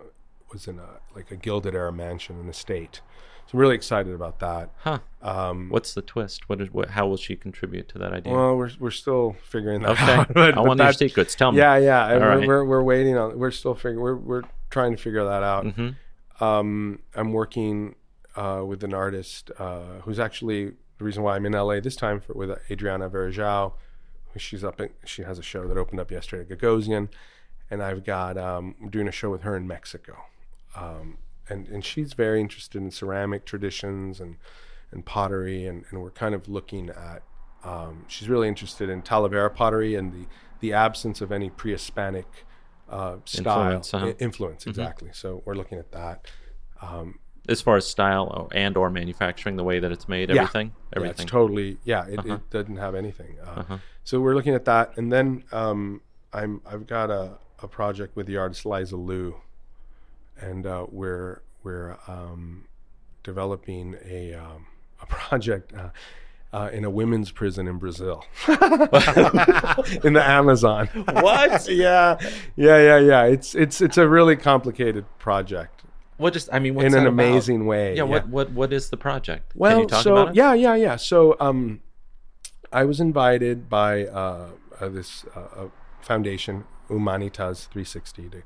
was in a like a Gilded era mansion, an estate. So I'm really excited about that. Huh? Um, What's the twist? What is what? How will she contribute to that idea? well, we're we're still figuring that okay, out. but- I want your secrets. Tell me. Yeah, yeah. All we're, right. we're we're waiting on. We're still figuring. We're we're trying to figure that out. hmm Um, I'm working uh, with an artist uh, who's actually the reason why I'm in LA this time for, with Adriana Varejão. She's up. In, she has a show that opened up yesterday at Gagosian, and I've got um, I'm doing a show with her in Mexico. Um, and and she's very interested in ceramic traditions and and pottery, and, and we're kind of looking at. Um, she's really interested in Talavera pottery and the the absence of any pre-Hispanic uh, style Influence, uh-huh. i- influence exactly. So we're looking at that. Um, As far as style and or manufacturing, the way that it's made, Yeah. everything, yeah, everything. it's totally yeah. It, Uh-huh. it doesn't have anything. Uh, Uh-huh. So we're looking at that, and then um, I'm I've got a, a project with the artist Liza Lou, and uh, we're we're um, developing a um, a project. Uh, uh, in a women's prison in Brazil, in the Amazon. What? yeah, yeah, yeah, yeah. It's it's it's a really complicated project what just? I mean, what's in an amazing way. Yeah, What what what is the project? Well, Can you talk so about it? yeah, yeah, yeah. So um, I was invited by uh, uh, this uh, uh, foundation, Humanitas 360, to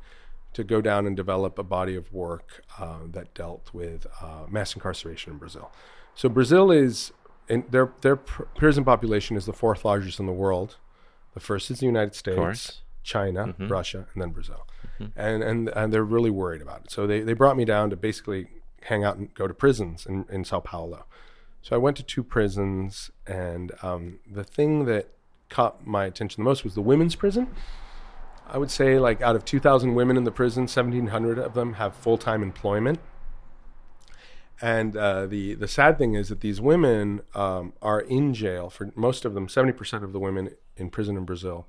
to go down and develop a body of work uh, that dealt with uh, mass incarceration in Brazil. So Brazil is in their their pr- prison population is the fourth largest in the world. The first is the United States, China, Russia, and then Brazil. And, and and they're really worried about it. So they, they brought me down to basically hang out and go to prisons in, in Sao Paulo. So I went to two prisons, and um, the thing that caught my attention the most was the women's prison. I would say, like, out of 2,000 women in the prison, 1,700 of them have full time employment. And uh, the the sad thing is that these women um, are in jail for most of them. 70% of the women in prison in Brazil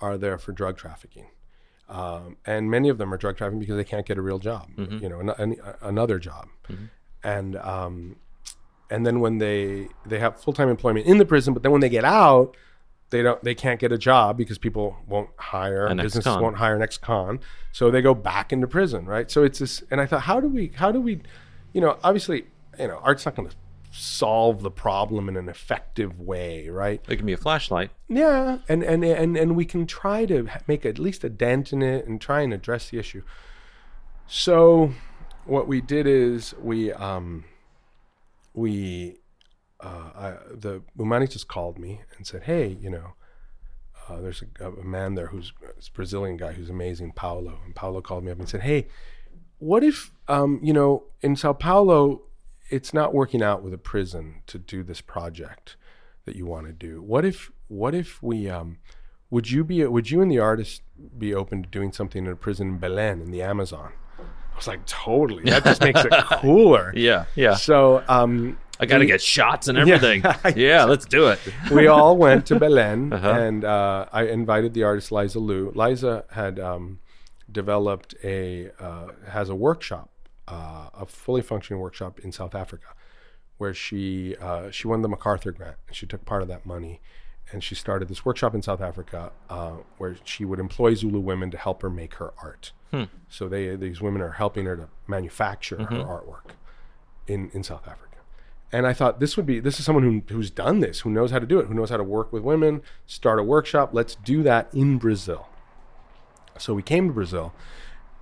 are there for drug trafficking. Um, and many of them are drug trafficking because they can't get a real job, you know, an, an, another job. And um, and then when they they have full time employment in the prison, but then when they get out, they don't they can't get a job because people won't hire An businesses ex-con. won't hire an ex-con, so they go back into prison, right? So it's this, and I thought, how do we how do we, you know, obviously, you know, art's not going to solve the problem in an effective way, right? It can be a flashlight. Yeah, and and and and we can try to make at least a dent in it and try and address the issue. So, what we did is we um we uh, I, the Humanitas called me and said, "Hey, you know, uh, there's a, a man there who's this Brazilian guy who's amazing, Paulo." And Paulo called me up and said, "Hey, what if um, you know in Sao Paulo it's not working out with a prison to do this project that you want to do? What if what if we um, would you be would you and the artist be open to doing something in a prison in Belém in the Amazon?" I was like, "Totally. That just makes it cooler." Yeah, yeah. So um, I got to get shots and everything. Yeah, let's do it. we all went to Belém, Uh-huh. and uh, I invited the artist Liza Lou. Liza had um, developed a uh, has a workshop, uh, a fully functioning workshop in South Africa, where she uh, she won the MacArthur grant, and she took part of that money, and she started this workshop in South Africa uh, where she would employ Zulu women to help her make her art. So they these women are helping her to manufacture her artwork in in South Africa. And I thought this would be this is someone who who's done this, who knows how to do it, who knows how to work with women, start a workshop. Let's do that in Brazil. So we came to Brazil,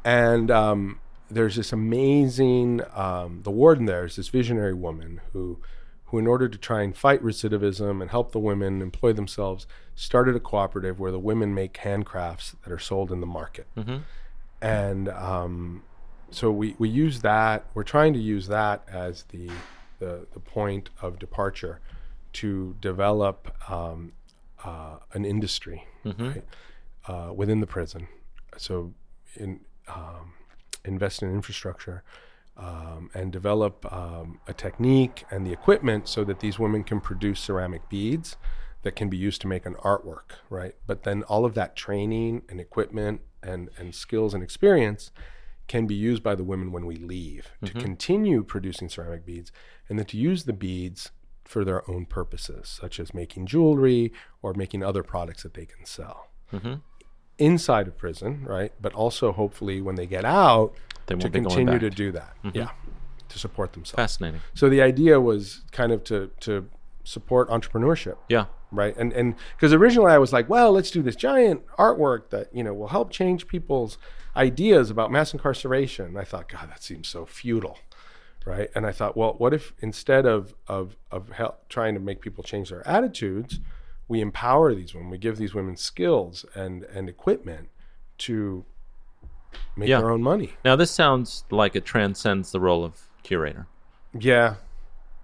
and um, there's this amazing um, the warden there is this visionary woman who who in order to try and fight recidivism and help the women employ themselves started a cooperative where the women make handcrafts that are sold in the market. And um, so we, we use that we're trying to use that as the the the point of departure to develop um, uh, an industry right, uh, within the prison. So, in um, invest in infrastructure um, and develop um, a technique and the equipment so that these women can produce ceramic beads that can be used to make an artwork, right? But then all of that training and equipment and, and skills and experience can be used by the women when we leave to continue producing ceramic beads and then to use the beads for their own purposes, such as making jewelry or making other products that they can sell inside of prison, right? But also hopefully when they get out They to won't be going continue to do that. Mm-hmm. Yeah. To support themselves. Fascinating. So the idea was kind of to to support entrepreneurship, Yeah. right? And and because originally I was like, well, let's do this giant artwork that you know will help change people's ideas about mass incarceration. And I thought, God, that seems so futile, right? And I thought, well, what if instead of of of help, trying to make people change their attitudes, we empower these women, we give these women skills and and equipment to make Yeah. their own money. Now this sounds like it transcends the role of curator. Yeah,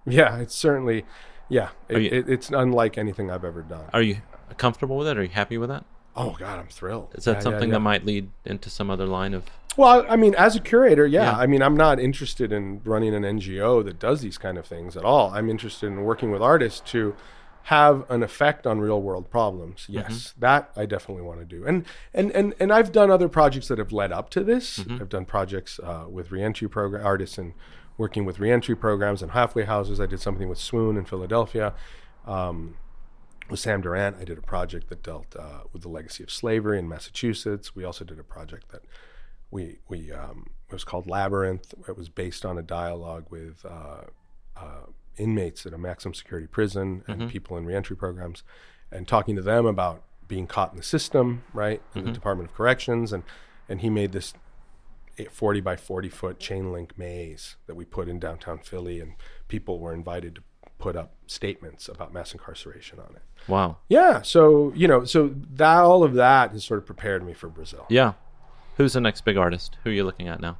yeah, it's certainly, yeah, it, you- it, it's unlike anything I've ever done. Are you comfortable with it? Are you happy with that? Oh God, I'm thrilled. Is that Yeah, something yeah. that might lead into some other line of? Well, I mean, as a curator, yeah. Yeah. I mean, I'm not interested in running an NGO that does these kind of things at all. I'm interested in working with artists to have an effect on real world problems. Yes, that I definitely want to do. And and and and I've done other projects that have led up to this. I've done projects uh, with reentry program artists and working with reentry programs and halfway houses. I did something with Swoon in Philadelphia. Um, with Sam Durant, I did a project that dealt uh, with the legacy of slavery in Massachusetts. We also did a project that we we um, it was called Labyrinth. It was based on a dialogue with uh, uh, inmates at a maximum security prison and mm-hmm. people in reentry programs, and talking to them about being caught in the system, right, in the mm-hmm. Department of Corrections, and and he made this 40 by 40 foot chain link maze that we put in downtown Philly, and people were invited to put up statements about mass incarceration on it. Wow. Yeah, so you know, so that all of that has sort of prepared me for Brazil. Yeah. Who's the next big artist? Who are you looking at now?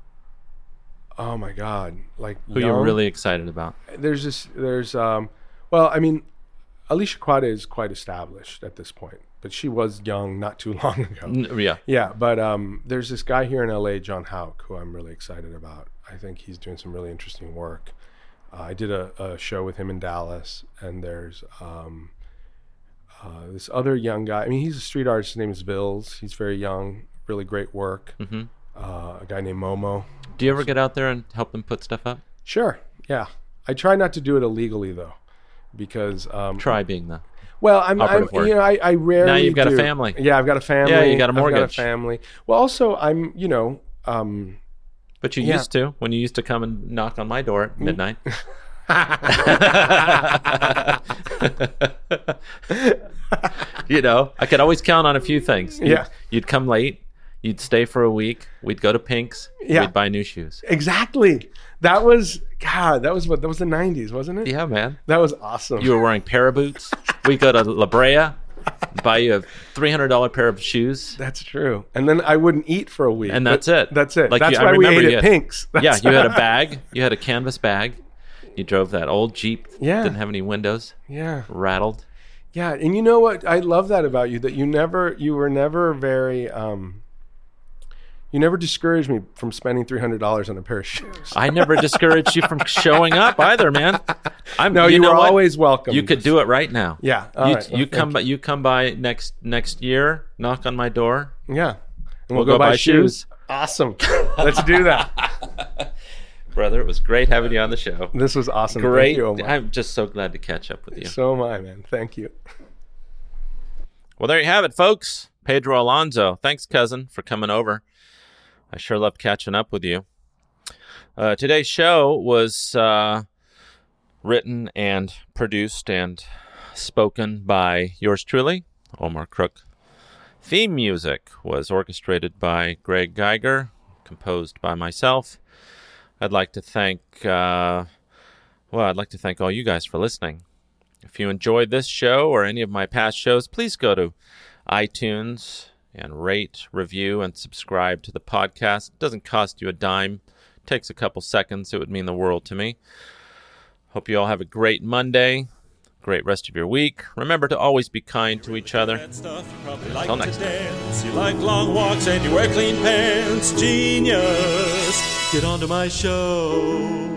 Oh my God, like Who you're really excited about? there's this there's um, well, I mean, Alicja Kwade is quite established at this point, but she was young not too long ago. Yeah. Yeah, but um, there's this guy here in LA, John Houck, who I'm really excited about. I think he's doing some really interesting work. Uh, I did a, a show with him in Dallas, and there's um, uh, this other young guy. I mean, he's a street artist. His name is Vhils. He's very young, really great work. hmm Uh, a guy named Momo. Do you ever get out there and help them put stuff up? Sure, yeah. I try not to do it illegally though, because um, Try being the. Well, I'm, I'm you know, I, I rarely. Now you've got a family. Yeah, I've got a family. Yeah, you got a I've got a family. Well, also, I'm, you know, um, But you Yeah. used to when you used to come and knock on my door at midnight. you know, I could always count on a few things. You'd, Yeah. You'd come late. You'd stay for a week. We'd go to Pink's. Yeah. We'd buy new shoes. exactly. That was God. That was what. That was the '90s, wasn't it? Yeah, man. That was awesome. You were wearing para boots. We'd go to La Brea, buy you a three hundred dollar pair of shoes. that's true. And then I wouldn't eat for a week. And that's it. That's it. Like, that's you- I why we ate you at had- Pink's. Yeah, you had a bag. You had a canvas bag. You drove that old Jeep. Yeah. Didn't have any windows. yeah. Rattled. Yeah, and you know what? I love that about you that you never you were never very um you never discouraged me from spending three hundred dollars on a pair of shoes. I never discouraged you from showing up either, man. I'm, No, you, know were what? always welcome. You could do it right now. Yeah. You, right. Well, you come by. You come by next next year. Knock on my door. Yeah. And We'll go buy shoes. Awesome. Let's do that. Brother, it was great having you on the show. This was awesome. Thank Great. you. I'm just so glad to catch up with you. So am I, man. Thank you. Well, there you have it, folks. Pedro Alonzo. Thanks, cousin, for coming over. I sure loved catching up with you. Uh, today's show was uh, written and produced and spoken by yours truly, Omar Crook. Theme music was orchestrated by Greg Geiger, composed by myself. I'd like to thank, uh, well, I'd like to thank all you guys for listening. If you enjoyed this show or any of my past shows, please go to iTunes and rate, review, and subscribe to the podcast. It doesn't cost you a dime. It takes a couple seconds. It would mean the world to me. Hope you all have a great Monday, great rest of your week. Remember to always be kind to each other. Stuff you like Until next time. You like long walks and you wear clean pants. Genius. Get onto my show.